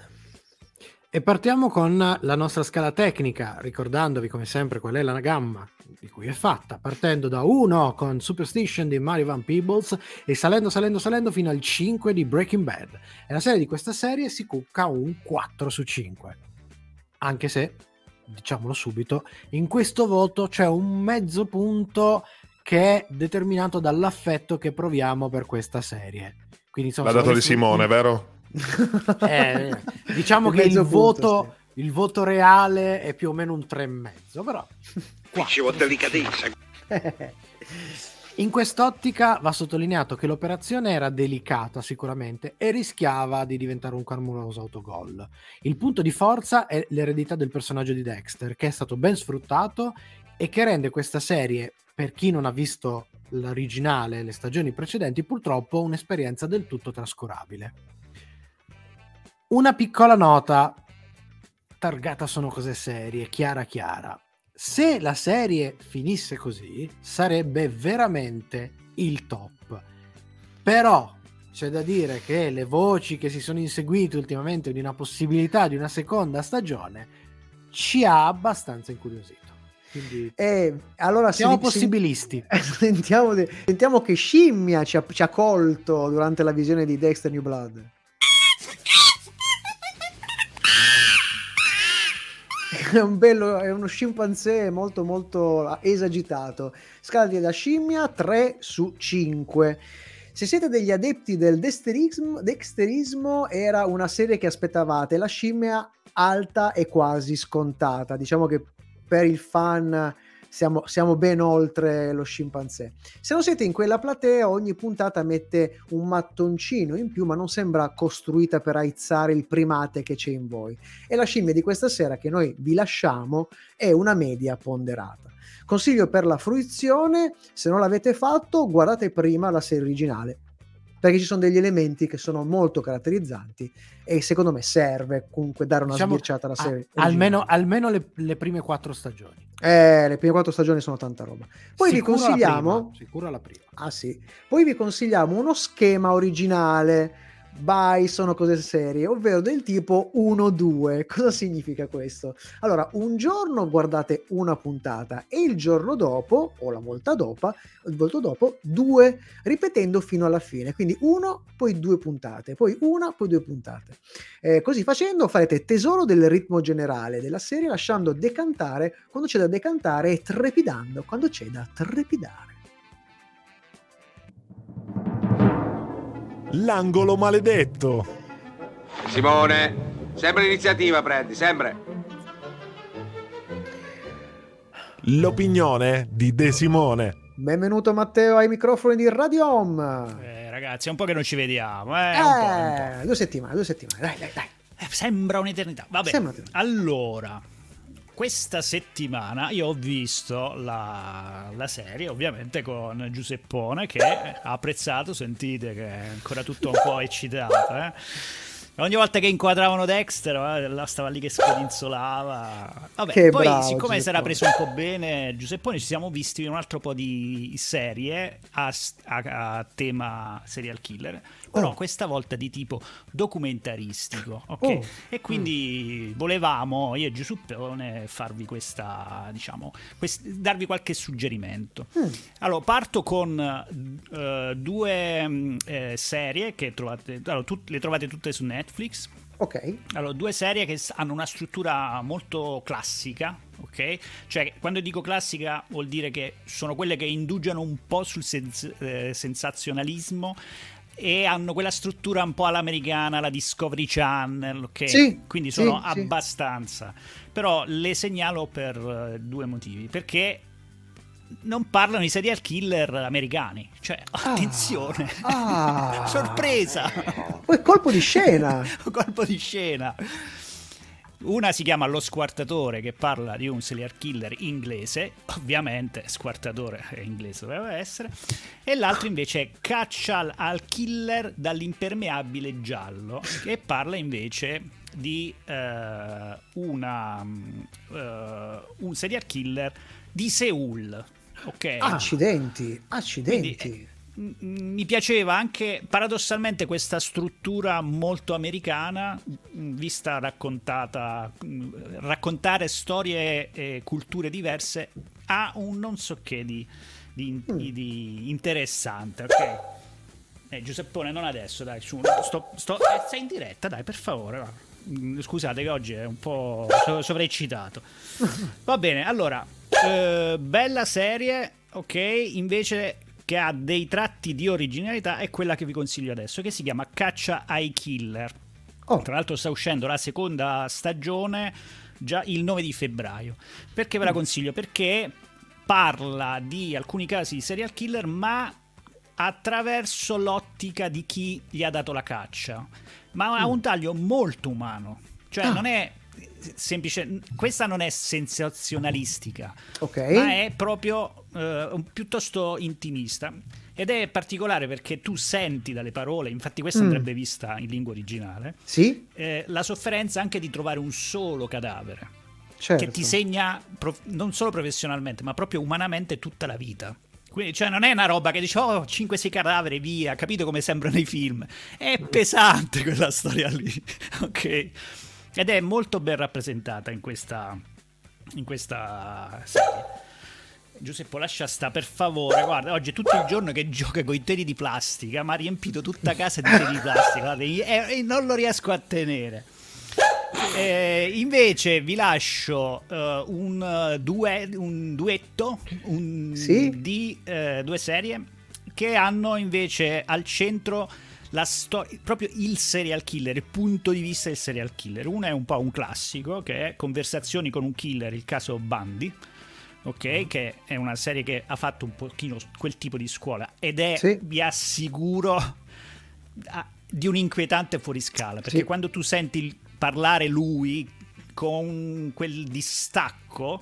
E partiamo con la nostra scala tecnica, ricordandovi come sempre qual è la gamma di cui è fatta, partendo da 1 con Superstition di Mario Van Peebles e salendo, salendo, salendo fino al 5 di Breaking Bad. E la serie di questa serie si cucca un 4 su 5. Anche se, diciamolo subito, in questo voto c'è un mezzo punto che è determinato dall'affetto che proviamo per questa serie. Quindi, insomma, L'ha dato di Simone, vero? eh, diciamo Il che il punto, voto, il voto reale è più o meno un 3,5, però Ci vuole delicatezza. in quest'ottica va sottolineato che l'operazione era delicata sicuramente e rischiava di diventare un clamoroso autogol. Il punto di forza è l'eredità del personaggio di Dexter, che è stato ben sfruttato e che rende questa serie, per chi non ha visto l'originale, le stagioni precedenti, purtroppo un'esperienza del tutto trascurabile. Una piccola nota, targata sono cose serie, chiara chiara. Se la serie finisse così, sarebbe veramente il top. Però c'è da dire che le voci che si sono inseguite ultimamente di una possibilità di una seconda stagione ci ha abbastanza incuriosito. Quindi E allora siamo possibilisti. Sentiamo, sentiamo che scimmia ci ha, ci ha colto durante la visione di Dexter New Blood. È, un bello, è uno scimpanzé molto molto esagitato. Scala di da scimmia 3 su 5. Se siete degli adepti del dexterismo, dexterismo era una serie che aspettavate. La scimmia alta e quasi scontata. Diciamo che per il fan siamo, siamo ben oltre lo scimpanzé. Se non siete in quella platea, ogni puntata mette un mattoncino in più, ma non sembra costruita per aizzare il primate che c'è in voi. E la scimmia di questa sera che noi vi lasciamo è una media ponderata. Consiglio per la fruizione, se non l'avete fatto, guardate prima la serie originale. Perché ci sono degli elementi che sono molto caratterizzanti e secondo me serve comunque dare una Diciamo, sbirciata alla a- serie. almeno, originale. almeno le, le prime quattro stagioni. Eh, le prime quattro stagioni sono tanta roba. Poi Sicuro vi la consigliamo... prima, sicuro la prima. Ah sì. Poi vi consigliamo uno schema originale by sono cose serie, ovvero del tipo 1-2. Cosa significa questo? Allora, un giorno guardate una puntata e il giorno dopo, o la volta dopo, il volto dopo, due, ripetendo fino alla fine. Quindi uno, poi due puntate, poi una, poi due puntate. Eh, così facendo farete tesoro del ritmo generale della serie, lasciando decantare quando c'è da decantare e trepidando quando c'è da trepidare. L'angolo maledetto. Simone, sempre l'iniziativa prendi, sempre. L'opinione di De Simone. Benvenuto Matteo ai microfoni di Radio Home. Eh, ragazzi, è un po' che non ci vediamo. Eh, un po', un po'. Eh, due settimane, due settimane, dai, dai, dai. Eh, sembra un'eternità. Vabbè, Sembra un'eternità. allora, questa settimana io ho visto la, la serie, ovviamente con Giuseppone, che ha apprezzato, sentite che è ancora tutto un po' eccitato. eh. Ogni volta che inquadravano Dexter, eh, là stava lì che scodinzolava. Vabbè, Che poi bravo, siccome si era Giuseppone. preso un po' bene Giuseppone, ci siamo visti in un altro po' di serie a, a- a tema serial killer, però Oh. questa volta di tipo documentaristico, ok? Oh. E quindi volevamo, io e Giuseppone, farvi questa, diciamo, quest- darvi qualche suggerimento. Mm. Allora, parto con eh, due mm, eh, serie che trovate, allora, tut- le trovate tutte su Netflix. Ok. Allora, due serie che hanno una struttura molto classica, ok? Cioè, quando dico classica vuol dire che sono quelle che indugiano un po' sul sens- eh, sensazionalismo e hanno quella struttura un po' all'americana, la Discovery Channel, ok? Sì, Quindi sono sì, sì. abbastanza. Però le segnalo per eh, due motivi. Perché non parlano di serial killer americani. Cioè, attenzione! Ah. Sorpresa! Poi colpo di scena. colpo di scena. Una si chiama Lo Squartatore, che parla di un serial killer inglese, ovviamente squartatore è inglese doveva essere, e l'altro invece è Caccia al- al killer dall'impermeabile giallo, che parla invece di eh, una, mm, eh, un serial killer di Seoul. Ok? Accidenti, accidenti. Quindi, m- mi piaceva anche paradossalmente questa struttura molto americana vista raccontata raccontare storie e culture diverse ha un non so che di, di- Mm. di- di interessante ok eh, Giuseppone non adesso dai su sto, sto- eh, sei in diretta dai per favore scusate che oggi è un po' so- sovraeccitato va bene allora eh, bella serie ok invece che ha dei tratti di originalità è quella che vi consiglio adesso che si chiama Caccia ai Killer. Oh. tra l'altro sta uscendo la seconda stagione già il 9 di febbraio. Perché Mm. ve la consiglio? Perché parla di alcuni casi di serial killer ma attraverso l'ottica di chi gli ha dato la caccia ma ha un taglio molto umano cioè Mm. Ah. non è semplice questa non è sensazionalistica Ok. ma è proprio eh, piuttosto intimista ed è particolare perché tu senti dalle parole infatti questa Mm. andrebbe vista in lingua originale Sì, eh, la sofferenza anche di trovare un solo cadavere certo. che ti segna prof- non solo professionalmente ma proprio umanamente tutta la vita quindi, cioè, non è una roba che dice, oh, 5-6 cadaveri, via, capito come sembra nei film. È pesante quella storia lì, ok? Ed è molto ben rappresentata in questa, in questa serie. Giuseppe, lascia sta per favore. Guarda, oggi è tutto il giorno che gioca con i teli di plastica. Ma ha riempito tutta casa di teli di plastica. Guarda, e, e non lo riesco a tenere. Eh, invece vi lascio eh, un, eh, due- un duetto un- Sì? di eh, due serie che hanno invece al centro la storia, proprio il serial killer, il punto di vista del serial killer. Uno è un po' un classico che è Conversazioni con un killer, il caso Bundy. Ok, che è una serie che ha fatto un pochino quel tipo di scuola ed è, Sì. vi assicuro, di un inquietante fuoriscala. Perché Sì. quando tu senti il- parlare lui con quel distacco,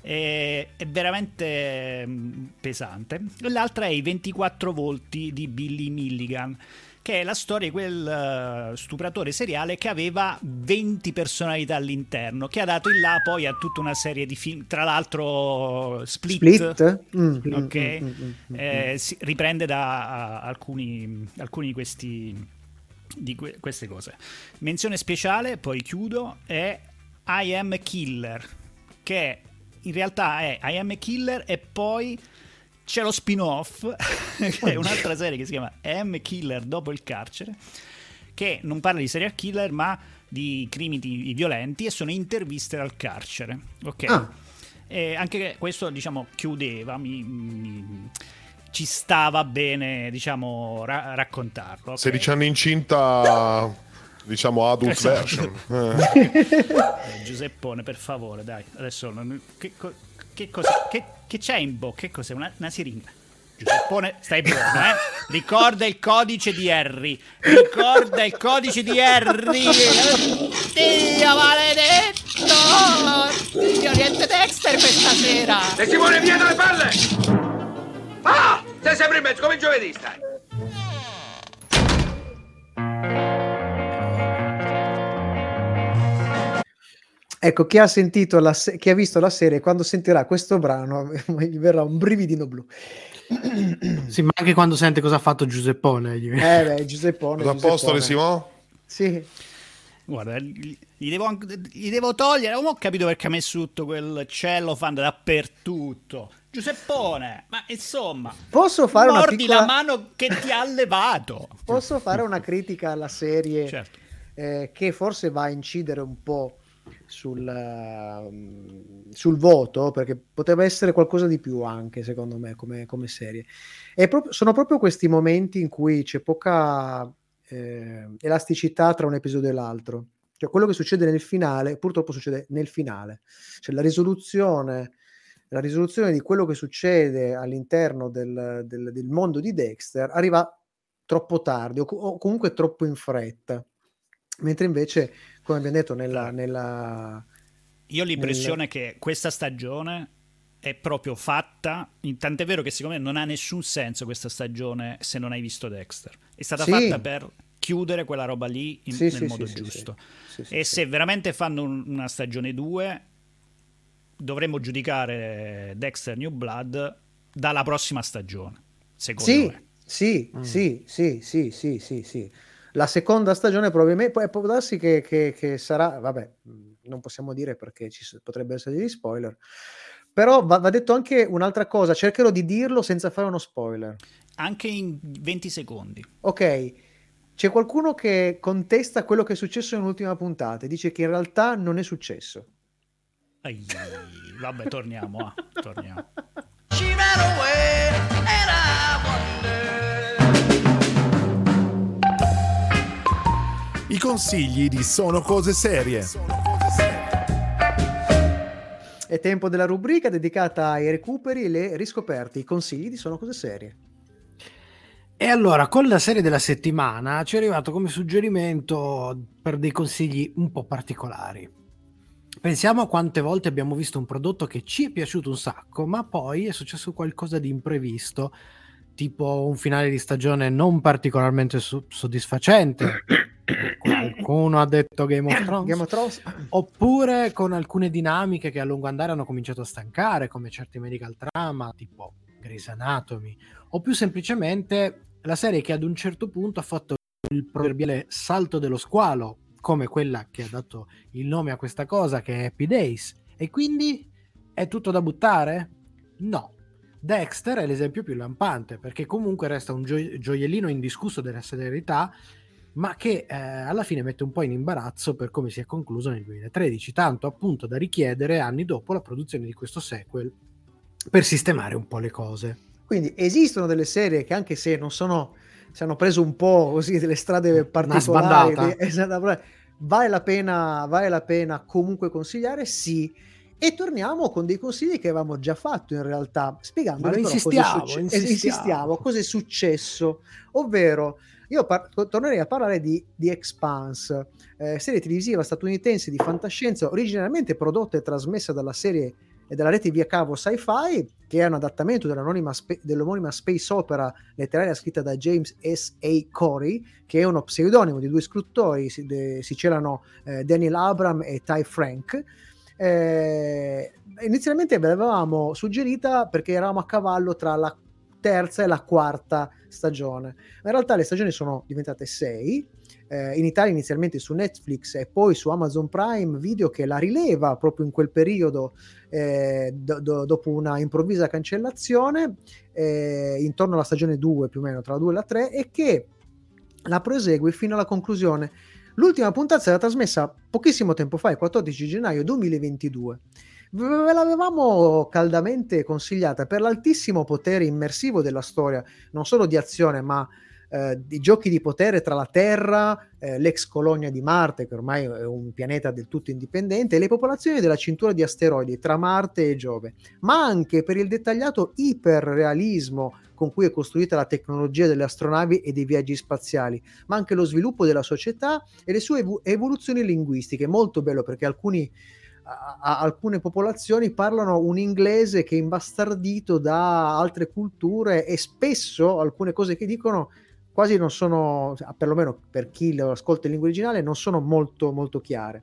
è, veramente mm, pesante. L'altra è I 24 volti di Billy Milligan che è la storia di quel uh, stupratore seriale che aveva 20 personalità all'interno, che ha dato il là poi a tutta una serie di film, tra l'altro Split, Split? Mm, ok, mm, mm, mm, mm, eh, riprende da alcuni, alcuni di questi di que- queste cose. Menzione speciale, poi chiudo, è I Am Killer, che in realtà è I Am Killer e poi c'è lo spin-off, che è un'altra serie che si chiama M Killer dopo il carcere, che non parla di serial killer ma di crimini violenti e sono interviste dal carcere. Ok? Ah. Anche questo, diciamo, chiudeva, mi, mi, ci stava bene, diciamo, ra- raccontarlo. okay? 16 anni incinta, diciamo adult Esatto. version. Eh. Eh, Giuseppone, per favore, dai. Adesso non- che, co- che cosa- che- che c'è in bocca? Che cos'è? Una, una siringa. Giuseppone, stai buono, eh? Ricorda il codice di Harry. Ricorda il codice di Harry. Dio maledetto! Dio niente Dexter questa sera. E Simone, via dalle palle! Ah! Sei sempre in mezzo, come il giovedì stai. Ecco, chi ha sentito la se- chi ha visto la serie, quando sentirà questo brano, gli verrà un brividino blu. Sì, ma anche quando sente cosa ha fatto Giuseppone. gli- Eh beh, Giuseppone. Tutto a posto, Giuseppone. Simo? Sì. Guarda, gli devo, anche- gli devo togliere. Non ho capito perché ha messo tutto quel cellophane dappertutto. Giuseppone, ma insomma, Posso fare una mordi piccola... la mano che ti ha levato. Posso fare una critica alla serie Certo. eh, che forse va a incidere un po' sul, ehm, sul voto, perché potrebbe essere qualcosa di più anche, secondo me, come, come serie. Proprio- sono proprio questi momenti in cui c'è poca eh, elasticità tra un episodio e l'altro. Cioè, quello che succede nel finale, purtroppo succede nel finale. Cioè, la risoluzione, la risoluzione di quello che succede all'interno del, del- del mondo di Dexter arriva troppo tardi o, o comunque troppo in fretta. Mentre invece, come abbiamo detto, nella, nella Io ho l'impressione che questa stagione è proprio fatta, tant'è vero che secondo me non ha nessun senso questa stagione se non hai visto Dexter. È stata Sì. fatta per chiudere quella roba lì in- Sì, nel sì, modo sì, sì, giusto. sì, sì, e sì. se veramente fanno un- una stagione 2, dovremmo giudicare Dexter New Blood dalla prossima stagione, secondo Sì, me. sì, Mm. sì, sì, sì, sì, sì, sì. La seconda stagione probabilmente, poi può darsi che, che- che sarà, vabbè, mh, non possiamo dire perché ci potrebbero essere degli spoiler, però va, va detto anche un'altra cosa, cercherò di dirlo senza fare uno spoiler. Anche in 20 secondi. Ok, c'è qualcuno che contesta quello che è successo nell'ultima puntata e dice che in realtà non è successo. Ai, vabbè, torniamo, ah, torniamo. I consigli di Sono Cose Serie. È tempo della rubrica dedicata ai recuperi e le riscoperte, i consigli di Sono Cose Serie. E allora, con la serie della settimana ci è arrivato come suggerimento per dei consigli un po' particolari. Pensiamo a quante volte abbiamo visto un prodotto che ci è piaciuto un sacco, ma poi è successo qualcosa di imprevisto, tipo un finale di stagione non particolarmente so- soddisfacente. Qualcuno ha detto Game of Thrones. Game of Thrones? Oppure con alcune dinamiche che a lungo andare hanno cominciato a stancare, come certi medical drama, tipo Grey's Anatomy, o più semplicemente la serie che ad un certo punto ha fatto il proverbiale salto dello squalo, come quella che ha dato il nome a questa cosa, che è Happy Days. E quindi è tutto da buttare? No. Dexter è l'esempio più lampante, perché comunque resta un gio- gioiellino indiscusso della serialità, ma che eh, alla fine mette un po' in imbarazzo per come si è concluso nel 2013, tanto appunto da richiedere anni dopo la produzione di questo sequel per sistemare un po' le cose. Quindi esistono delle serie che anche se non sono, si hanno preso un po' così delle strade particolari, di- esatto, vale la pena, vale la pena comunque consigliare, sì. E torniamo con dei consigli che avevamo già fatto in realtà, spiegando però cosa insistiamo, insistiamo. insistiamo, cosa è successo, ovvero io par- tornerei a parlare di, di Expanse, eh, serie televisiva statunitense di fantascienza originariamente prodotta e trasmessa dalla serie e della rete via cavo Sci-Fi, che è un adattamento spe- dell'omonima space opera letteraria scritta da James S.A. Corey, che è uno pseudonimo di due scrittori, si, de- si celano eh, Daniel Abram e Ty Frank. Eh, inizialmente ve l'avevamo suggerita perché eravamo a cavallo tra la terza e la quarta stagione. In realtà le stagioni sono diventate sei, eh, in Italia inizialmente su Netflix e poi su Amazon Prime Video che la rileva proprio in quel periodo eh, do, do, dopo una improvvisa cancellazione eh, intorno alla stagione 2 più o meno tra la 2 e la 3 e che la prosegue fino alla conclusione. L'ultima puntata stata trasmessa pochissimo tempo fa, il 14 gennaio 2022. Ve l'avevamo caldamente consigliata per l'altissimo potere immersivo della storia, non solo di azione, ma eh, di giochi di potere tra la Terra, eh, l'ex colonia di Marte, che ormai è un pianeta del tutto indipendente, e le popolazioni della cintura di asteroidi tra Marte e Giove, ma anche per il dettagliato iperrealismo con cui è costruita la tecnologia delle astronavi e dei viaggi spaziali, ma anche lo sviluppo della società e le sue ev- evoluzioni linguistiche. Molto bello perché alcuni a, alcune popolazioni parlano un inglese che è imbastardito da altre culture e spesso alcune cose che dicono quasi non sono, perlomeno per chi lo ascolta in lingua originale, non sono molto molto chiare.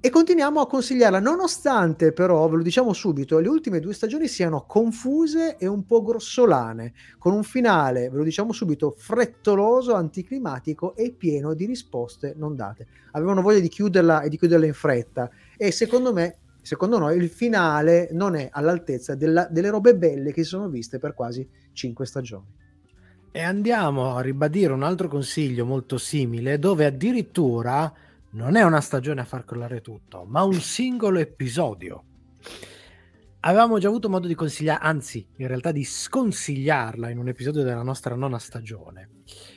E continuiamo a consigliarla, nonostante però, ve lo diciamo subito, le ultime due stagioni siano confuse e un po' grossolane, con un finale, ve lo diciamo subito, frettoloso, anticlimatico e pieno di risposte non date. Avevano voglia di chiuderla e di chiuderla in fretta e secondo me, secondo noi, il finale non è all'altezza della, delle robe belle che si sono viste per quasi cinque stagioni. E andiamo a ribadire un altro consiglio molto simile, dove addirittura non è una stagione a far crollare tutto, ma un singolo episodio. Avevamo già avuto modo di consigliare, anzi, in realtà di sconsigliarla in un episodio della nostra nona stagione.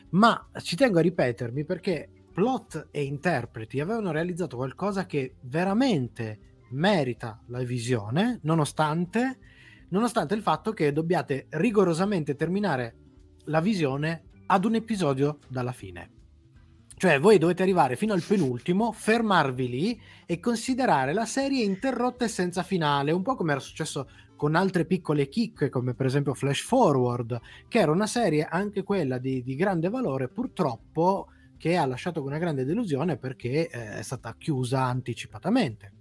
Ma ci tengo a ripetermi perché plot e interpreti avevano realizzato qualcosa che veramente merita la visione, nonostante, nonostante il fatto che dobbiate rigorosamente terminare la visione ad un episodio dalla fine. Cioè, voi dovete arrivare fino al penultimo, fermarvi lì e considerare la serie interrotta e senza finale, un po' come era successo con altre piccole chicche, come per esempio Flash Forward, che era una serie anche quella di, di grande valore, purtroppo che ha lasciato una grande delusione perché eh, è stata chiusa anticipatamente.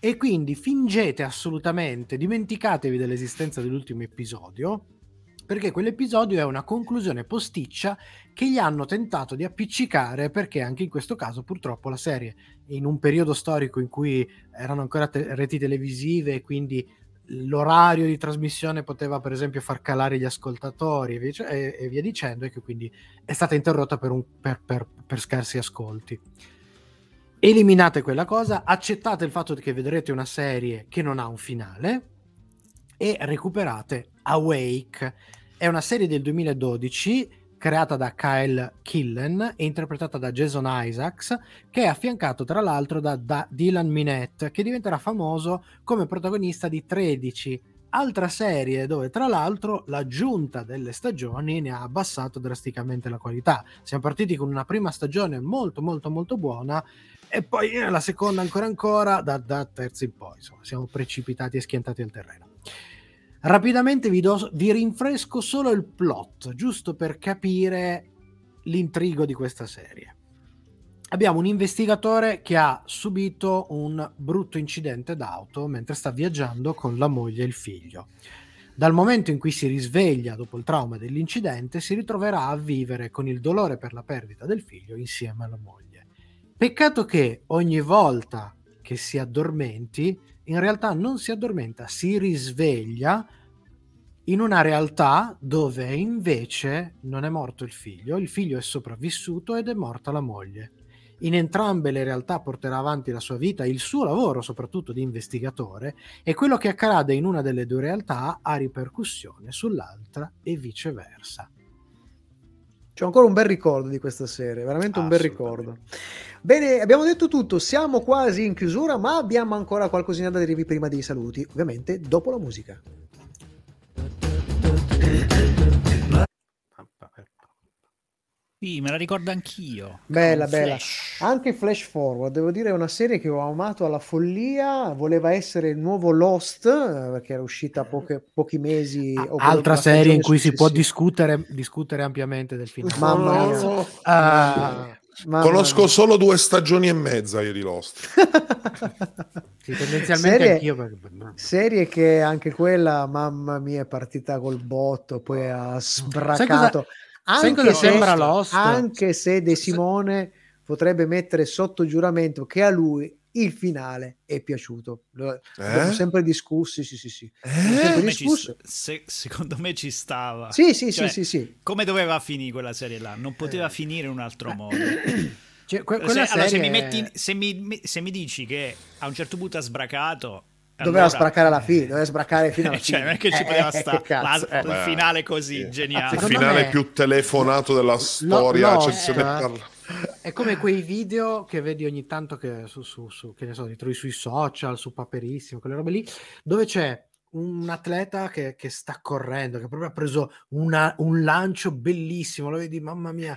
E quindi fingete assolutamente, dimenticatevi dell'esistenza dell'ultimo episodio, perché quell'episodio è una conclusione posticcia che gli hanno tentato di appiccicare perché anche in questo caso purtroppo la serie in un periodo storico in cui erano ancora te- reti televisive e quindi l'orario di trasmissione poteva per esempio far calare gli ascoltatori e via, e, e via dicendo e che quindi è stata interrotta per, un, per, per, per scarsi ascolti. Eliminate quella cosa accettate il fatto che vedrete una serie che non ha un finale e recuperate Awake è una serie del 2012 creata da Kyle Killen e interpretata da Jason Isaacs, che è affiancato tra l'altro da, da Dylan Minette, che diventerà famoso come protagonista di 13, altra serie dove tra l'altro l'aggiunta delle stagioni ne ha abbassato drasticamente la qualità. Siamo partiti con una prima stagione molto molto molto buona e poi la seconda ancora ancora da, da terzo in poi, insomma, siamo precipitati e schiantati al terreno. Rapidamente vi, do, vi rinfresco solo il plot, giusto per capire l'intrigo di questa serie. Abbiamo un investigatore che ha subito un brutto incidente d'auto mentre sta viaggiando con la moglie e il figlio. Dal momento in cui si risveglia dopo il trauma dell'incidente, si ritroverà a vivere con il dolore per la perdita del figlio insieme alla moglie. Peccato che ogni volta che si addormenti, in realtà non si addormenta, si risveglia in una realtà dove invece non è morto il figlio, il figlio è sopravvissuto ed è morta la moglie. In entrambe le realtà porterà avanti la sua vita, il suo lavoro soprattutto di investigatore e quello che accade in una delle due realtà ha ripercussione sull'altra e viceversa. C'è ancora un bel ricordo di questa serie, veramente un bel ricordo. Bene, abbiamo detto tutto, siamo quasi in chiusura, ma abbiamo ancora qualcosina da dirvi prima dei saluti, ovviamente dopo la musica. Sì, me la ricordo anch'io. Bella, bella. Flash. Anche Flash Forward, devo dire, è una serie che ho amato alla follia. Voleva essere il nuovo Lost, eh, perché era uscita poche- pochi mesi. o Altra serie in cui si può discutere, discutere ampiamente del film. Mamma mia. No. Ah, Mamma Conosco mia. solo due stagioni e mezza io di Lost. sì, tendenzialmente Serie- anch'io. perché- Serie che anche quella, mamma mia, è partita col botto, poi ha sbracato. Sai Anche cosa se, sembra Lost? anche se De Simone potrebbe mettere sotto giuramento che a lui il finale è piaciuto. Lo abbiamo Eh? sempre discussi, sì, sì, sì. Ci discusso. sta- se- secondo me ci stava. Sì, sì, Cioè, sì, sì, sì. Come doveva finire quella serie là? Non poteva finire in un altro modo. Cioè, que- Se, allora, se, mi metti- se mi- se mi dici che a un certo punto ha sbracato, Doveva allora- sbraccare alla fine, doveva sbraccare fino alla cioè, fine. non è che ci Eh, poteva eh, stare che cazzo, la- eh. il finale così, Il geniale. Secondo finale me- più telefonato della storia. Lost, cioè, se ne eh, parla- È come quei video che vedi ogni tanto che su, su, su- che ne so, li trovi sui social, su Paperissimo, quelle robe lì, dove c'è un atleta che, che sta correndo, che proprio ha preso una- un lancio bellissimo, lo vedi, mamma mia,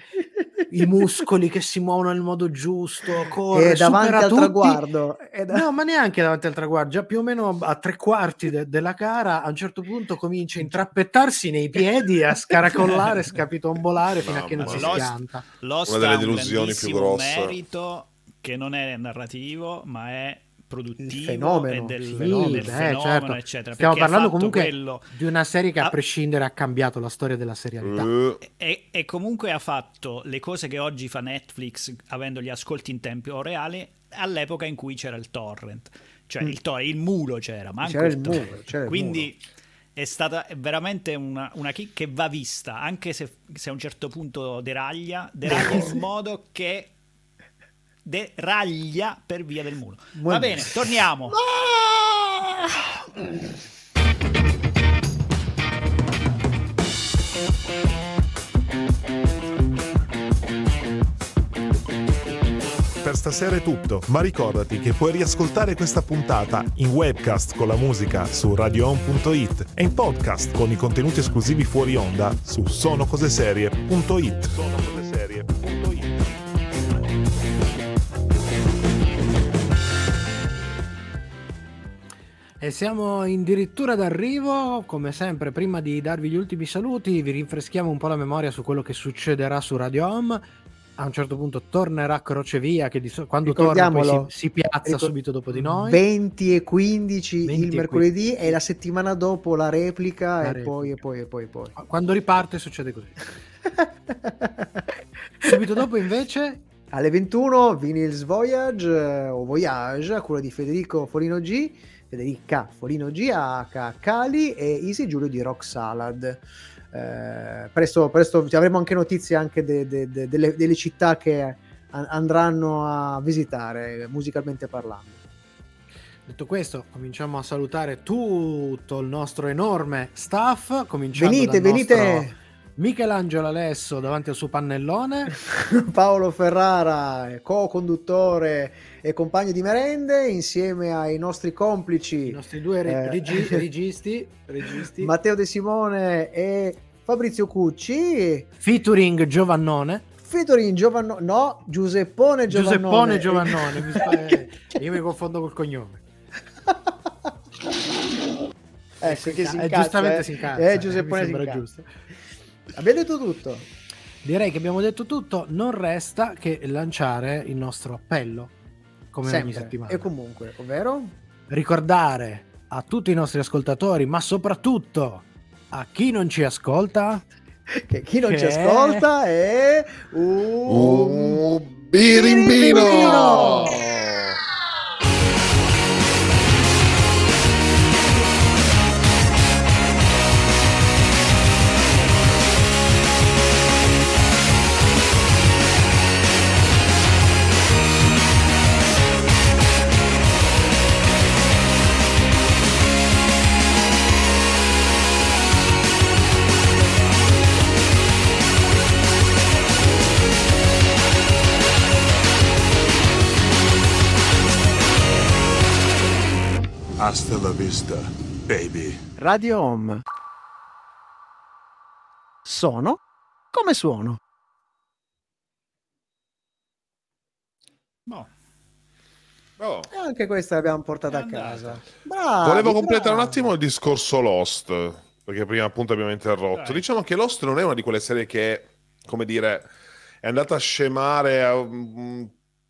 i muscoli che si muovono nel modo giusto, corre, E davanti supera al tutti. traguardo. è da- No, ma neanche davanti al traguardo, già più o meno a tre quarti de- della gara, a un certo punto comincia a intrappettarsi nei piedi, a scaracollare, scapitombolare fino a che non si mia. schianta. Lost Una delle delusioni più grosse. merito che non è narrativo, ma è produttivo fenomeno, e del, sì, del beh, fenomeno, certo. eccetera. Stiamo parlando comunque quello- di una serie che a Ah. prescindere ha cambiato la storia della serialità. Eh, E, e comunque ha fatto le cose che oggi fa Netflix, avendo gli ascolti in tempo reale, all'epoca in cui c'era il torrent. Cioè il, to- il mulo c'era, ma anche C'era il il torrent. mulo, c'era il Quindi è stata veramente una, una kick che va vista, anche se, se a un certo punto deraglia, deraglia in modo che deraglia per via del mulo. Va Buon- bene, torniamo. Per stasera è tutto, ma ricordati che puoi riascoltare questa puntata in webcast con la musica su radioon.it e in podcast con i contenuti esclusivi fuori onda su sonocoseserie.it. E siamo addirittura d'arrivo, come sempre, prima di darvi gli ultimi saluti, vi rinfreschiamo un po' la memoria su quello che succederà su Radio Home. A un certo punto tornerà Crocevia, che so- quando torna si, si piazza Ricor- subito dopo di noi. 20 e 15 20 il e mercoledì e la settimana dopo la replica, La e, Poi, e replica. poi e poi e poi Quando riparte succede così. Subito dopo invece Alle 21 Vinils Voyage eh, o Voyage a cura di Federico Folino G, Federica Folino G, H Cali e Easy Giulio di Rock Salad. Eh, presto, presto avremo anche notizie anche de- de- de- delle, delle città che andranno a visitare musicalmente parlando. Detto questo, cominciamo a salutare tutto il nostro enorme staff. Venite, dal nostro venite! Michelangelo Alesso davanti al suo pannellone. Paolo Ferrara, co-conduttore e compagno di merende, insieme ai nostri complici I nostri due Eh. regi- registi, registi. Matteo De Simone e Fabrizio Cucci. featuring Giovannone. Featuring Giovanno, no, Giuseppone Giovannone. Giuseppone Giovannone. mi spa- eh, io mi confondo col cognome. Eh, si Eh, incazza, giustamente eh. si incazza. Eh, eh, Giuseppone mi si sembra incazza. giusto. Abbiamo detto tutto. Direi che abbiamo detto tutto. Non resta che lanciare il nostro appello. Come ogni Sempre. settimana. E comunque, ovvero? Ricordare a tutti i nostri ascoltatori, ma soprattutto a chi non ci ascolta, Che chi non Che- ci ascolta è un... Un birimbino! birimbino! la vista, baby. Radio Home. Sono come suono. Boh. Oh. E anche questa l'abbiamo portata a casa. Bravi, Volevo completare bravi. un attimo il discorso Lost, perché prima appunto abbiamo interrotto. Dai. Diciamo che Lost non è una di quelle serie che, come dire, è andata a scemare a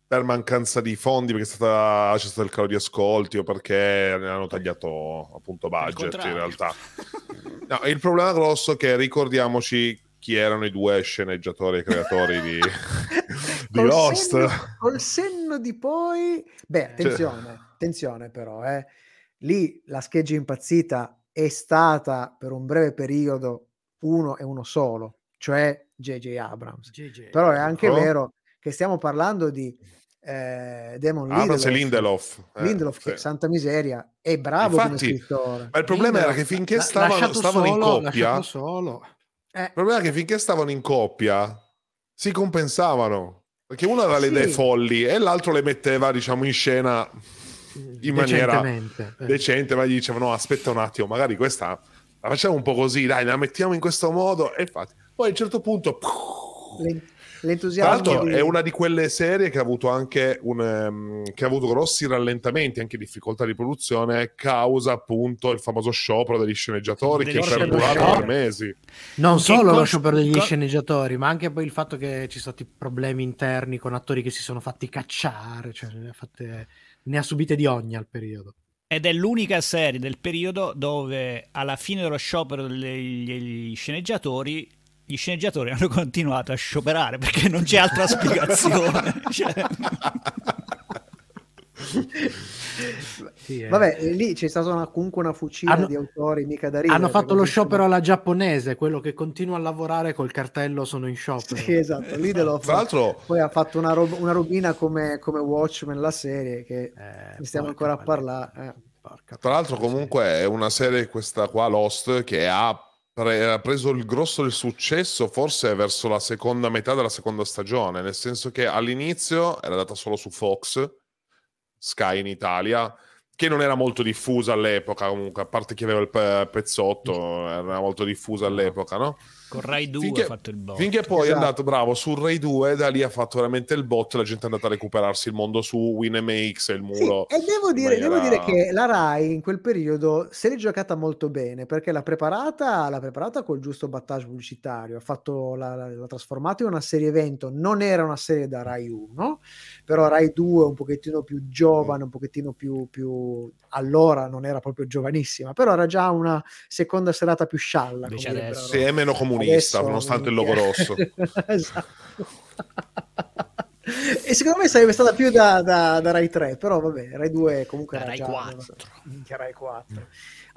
per mancanza di fondi, perché è stata- c'è stato il calo di ascolti o perché ne hanno tagliato appunto budget in realtà. No, il problema grosso è che ricordiamoci chi erano i due sceneggiatori e creatori di, di Col Lost. senno- col senno di poi... Beh, attenzione, attenzione però, eh. Lì la scheggia impazzita è stata per un breve periodo uno e uno solo, cioè J.J. Abrams. GG. Però è anche Ecco. vero che stiamo parlando di eh, Damon Abrams e Lindelof. Lindelof. Eh, Lindelof, che sì. santa miseria, è bravo come Infatti, scrittore. Ma il problema era che Lindelof, finché stavano, stavano in solo, coppia, lasciato solo. Eh, il problema è che finché stavano in coppia si compensavano. Perché uno aveva le Sì. idee folli e l'altro le metteva, diciamo, in scena in maniera eh. decente, ma gli dicevano: no, aspetta un attimo, magari questa la facciamo un po' così, dai, la mettiamo in questo modo. E infatti, poi a un certo punto. L'en- Tra l'entusiasmo l'altro di- è una di quelle serie che ha avuto anche un, ehm, che ha avuto grossi rallentamenti, anche difficoltà di produzione, causa appunto il famoso sciopero degli sceneggiatori Degli che è perdurato per mesi. Non Che solo lo cos- sciopero degli co- sceneggiatori, ma anche poi il fatto che ci sono stati problemi interni con attori che si sono fatti cacciare, cioè ne ha, fatte- ne ha subite di ogni al periodo. Ed è l'unica serie del periodo dove alla fine dello sciopero degli sceneggiatori gli sceneggiatori hanno continuato a scioperare perché non c'è altra spiegazione. Cioè, Sì, eh. Vabbè, e lì c'è stata una- comunque una fucina Hanno- di autori mica da ridere. Hanno fatto lo sciopero alla giapponese, quello che continua a lavorare col cartello sono in sciopero. Sì, esatto. Lindelof Tra l'altro, poi ha fatto una, rob- una robina come, come Watchmen, la serie, che Eh, ne stiamo ancora a parlare. eh. Tra l'altro, comunque, è una serie, questa qua, Lost, che ha, ha preso il grosso del successo forse verso la seconda metà della seconda stagione, nel senso che all'inizio era data solo su Fox, Sky in Italia, che non era molto diffusa all'epoca, comunque, a parte chi aveva il pe- pezzotto, era molto diffusa all'epoca, no? Con Rai 2 Finché- ha fatto il botto. Finché poi è Esatto. andato bravo su Rai 2, da lì ha fatto veramente il bot, la gente è andata a recuperarsi il mondo su WinMX e il Sì, muro. e devo dire, devo dire maniera- che la Rai in quel periodo se l'è giocata molto bene perché l'ha preparata, l'ha preparata col giusto battage pubblicitario, ha fatto la, la- l'ha trasformata in una serie evento, non era una serie da Rai 1, però Rai 2 un pochettino più giovane, un pochettino più, più allora non era proprio giovanissima, però era già una seconda serata più scialla. Invece adesso-. Sì, è meno comunista, Adesso, nonostante il logo rosso. esatto. E secondo me sarebbe stata più da, da, da Rai 3, però vabbè, Rai 2 comunque Da era Rai già 4. minchia, Rai 4.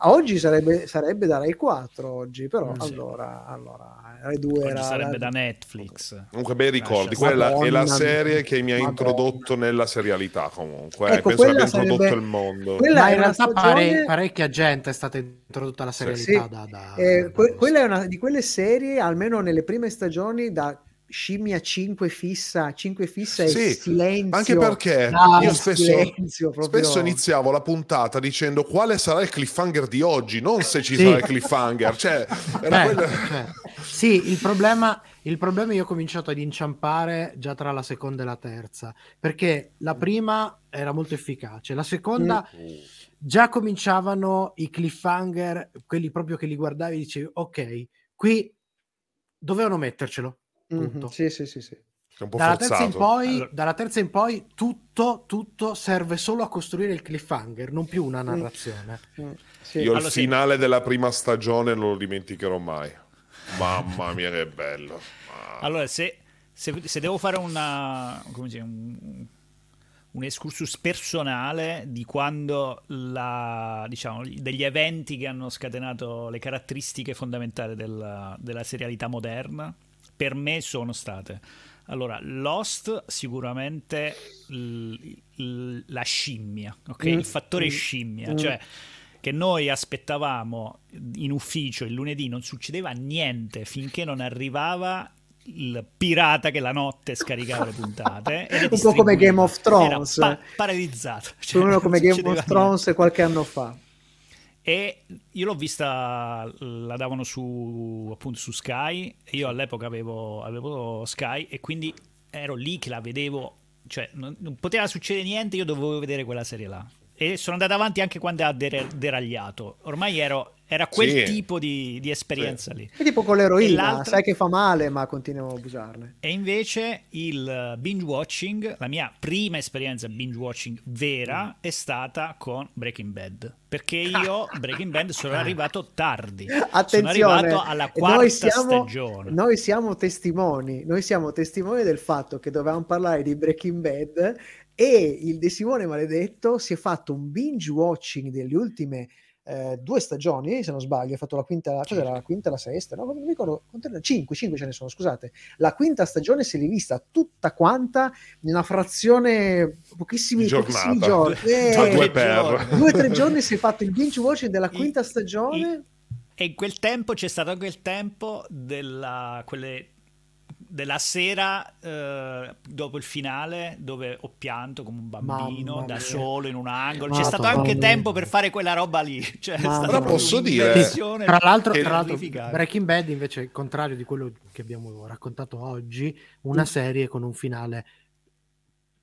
A oggi sarebbe, sarebbe da Rai 4 oggi, però Mm, sì. allora, allora Rai 2 Oggi era sarebbe da Netflix. Comunque, bei ricordi. Lascia Quella è la Madonna serie che mi ha Madonna. introdotto nella serialità. Comunque, Ecco, penso abbia introdotto sarebbe- il mondo. quella- Ma in realtà stagione- pare- parecchia gente è stata introdotta alla serialità Sì, da, da- eh, da que- quella è una di quelle serie, almeno nelle prime stagioni, da scimmia 5 fissa, 5 fissa e Sì, silenzio. Anche perché Ah, io spesso, silenzio, spesso iniziavo la puntata dicendo quale sarà il cliffhanger di oggi, non se ci Sì. sarà il cliffhanger. Cioè, era Eh, cioè, sì, il problema, il problema io ho cominciato ad inciampare già tra la seconda e la terza, perché la prima era molto efficace, la seconda già cominciavano i cliffhanger, quelli proprio che li guardavi e dicevi, ok, qui dovevano mettercelo. Mhm, punto. Sì, sì, sì, sì. è un po' Dalla terza, poi, Allora- dalla terza in poi tutto, tutto serve solo a costruire il cliffhanger, non più una narrazione. Mm, sì. Io Allora, il sì. finale della prima stagione non lo dimenticherò mai. Mamma mia, che bello. Ah. Allora, se, se- se devo fare una, come dire, un, un excursus personale di quando la, diciamo, degli eventi che hanno scatenato le caratteristiche fondamentali della, della serialità moderna, per me sono state. Allora, Lost sicuramente l- l- la scimmia, ok? Mm, il fattore mm, scimmia, mm. cioè che noi aspettavamo in ufficio il lunedì, non succedeva niente finché non arrivava il pirata che la notte scaricava le puntate. Un po' come. Game of Thrones. Pa- paralizzato. Più o meno non come Game of Thrones qualche anno fa. E io l'ho vista, la davano su, appunto, su Sky, e io all'epoca avevo, avevo Sky e quindi ero lì che la vedevo cioè, non, non poteva succedere niente, io dovevo vedere quella serie là. E sono andato avanti anche quando ha der- deragliato. Ormai ero, era quel Sì. tipo di, di esperienza lì. È tipo con l'eroina, sai che fa male, ma continuiamo a abusarne. E invece il binge watching, la mia prima esperienza binge watching vera è stata con Breaking Bad. Perché io Breaking Bad sono arrivato tardi. Sono Attenzione, arrivato alla quarta noi siamo, stagione. noi siamo testimoni, noi siamo testimoni del fatto che dovevamo parlare di Breaking Bad e il De Simone maledetto si è fatto un binge watching delle ultime eh, due stagioni, se non sbaglio, ha fatto la quinta, cos'era la quinta e la sesta, no? Non mi ricordo, cinque, cinque ce ne sono, scusate. La quinta stagione se l'è vista tutta quanta in una frazione, pochissimi, pochissimi giorni. Eh, Due Due per. o tre giorni si è fatto il binge watching della quinta stagione. E in quel tempo c'è stato anche il tempo della, quelle- della sera eh, dopo il finale dove ho pianto come un bambino Mamma da mia. solo in un angolo. C'è stato anche tempo per fare quella roba lì. Cioè, proprio posso dire- un'inversione Tra l'altro, tra l'altro. Breaking Bad invece, il contrario di quello che abbiamo raccontato oggi, una serie con un finale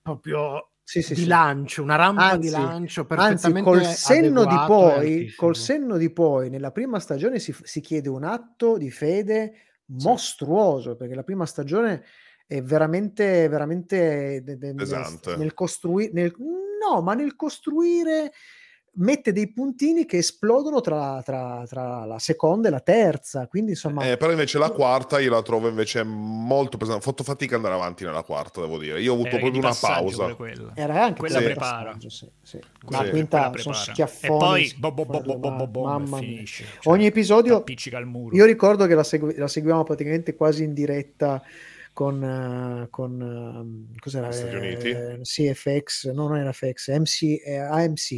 proprio Sì, sì, di sì. lancio, una rampa Anzi- di lancio Anzi, perfettamente col senno di poi, col senno di poi, nella prima stagione si, si chiede un atto di fede mostruoso, perché la prima stagione è veramente, veramente de- nel, Pesante. nel costruire, nel, no, ma nel costruire mette dei puntini che esplodono tra, tra- tra la seconda e la terza, quindi insomma... Eh, però invece la quarta io la trovo invece molto pesante. Ho fatto fatica ad andare avanti nella quarta, devo dire. Io ho avuto Era proprio una pausa. quella. Era anche Quella quel prepara. sì, sì. La quinta quella sono schiaffoni. E poi fuori bo- bo- bo- dalle bo- bo- mani, bo- mamma finisce. Cioè, Ogni episodio appiccica al muro. Io ricordo che la, segui- la seguivamo praticamente quasi in diretta con, eh, con ehm, cos'era? Stati Uniti? Eh, sì, FX, no, non era FX, MC, eh, AMC,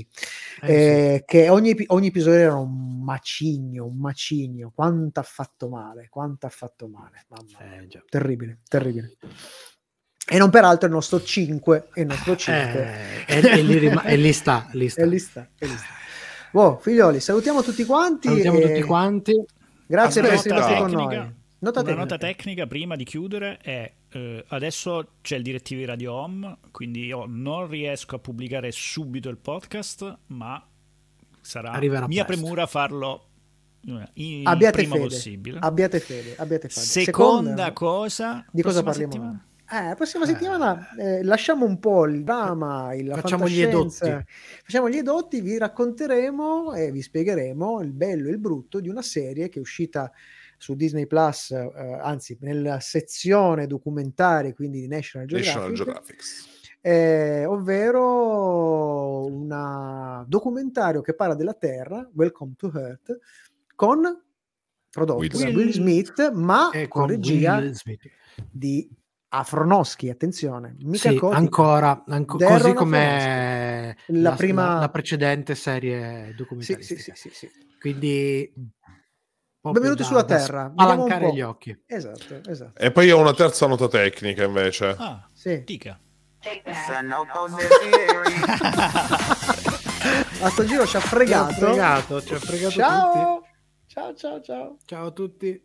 Eh, eh, che ogni, ogni episodio era un macigno, un macigno, quanto ha fatto male, quanto ha fatto male, mamma mia. Eh, terribile, terribile. E non peraltro il nostro 5, il nostro 5. Eh, e, e lì rima- e lì sta, lì sta. E lì sta, e lì sta. Boh, figlioli, salutiamo tutti quanti. Salutiamo e tutti quanti. Grazie per essere stati con Tecnica. noi. Nota Una nota tecnica prima di chiudere è eh, adesso c'è il direttivo di Radio Home, quindi io non riesco a pubblicare subito il podcast, ma sarà Arriverà mia presto. premura farlo eh, il abbiate prima fede, possibile. abbiate fede, abbiate fede. Seconda cosa, di cosa parliamo? settimana? Eh, la prossima settimana eh, lasciamo un po' il drama, il, la Facciamo gli edotti. Facciamo gli edotti, vi racconteremo e vi spiegheremo il bello e il brutto di una serie che è uscita su Disney Plus, eh, anzi nella sezione documentari, quindi di National Geographic, National Geographic. eh, ovvero un documentario che parla della Terra, Welcome to Earth, con prodotto Will da Smith. Will Smith, ma E con con regia di Afronoschi, attenzione, mica Sì, Kotick. ancora, anco- così come Aronofsky. La prima- la precedente serie Sì, documentaristica. sì, sì, sì, sì. Quindi proprio Benvenuti da- sulla da Terra. Spalancare gli occhi. Esatto, esatto. E poi ho una terza nota tecnica invece. Ah, Sì. dica. A sto giro ci ha Ci ha fregato. fregato, ci ha fregato tutti. Ciao. Ciao, ciao, ciao. Ciao a tutti.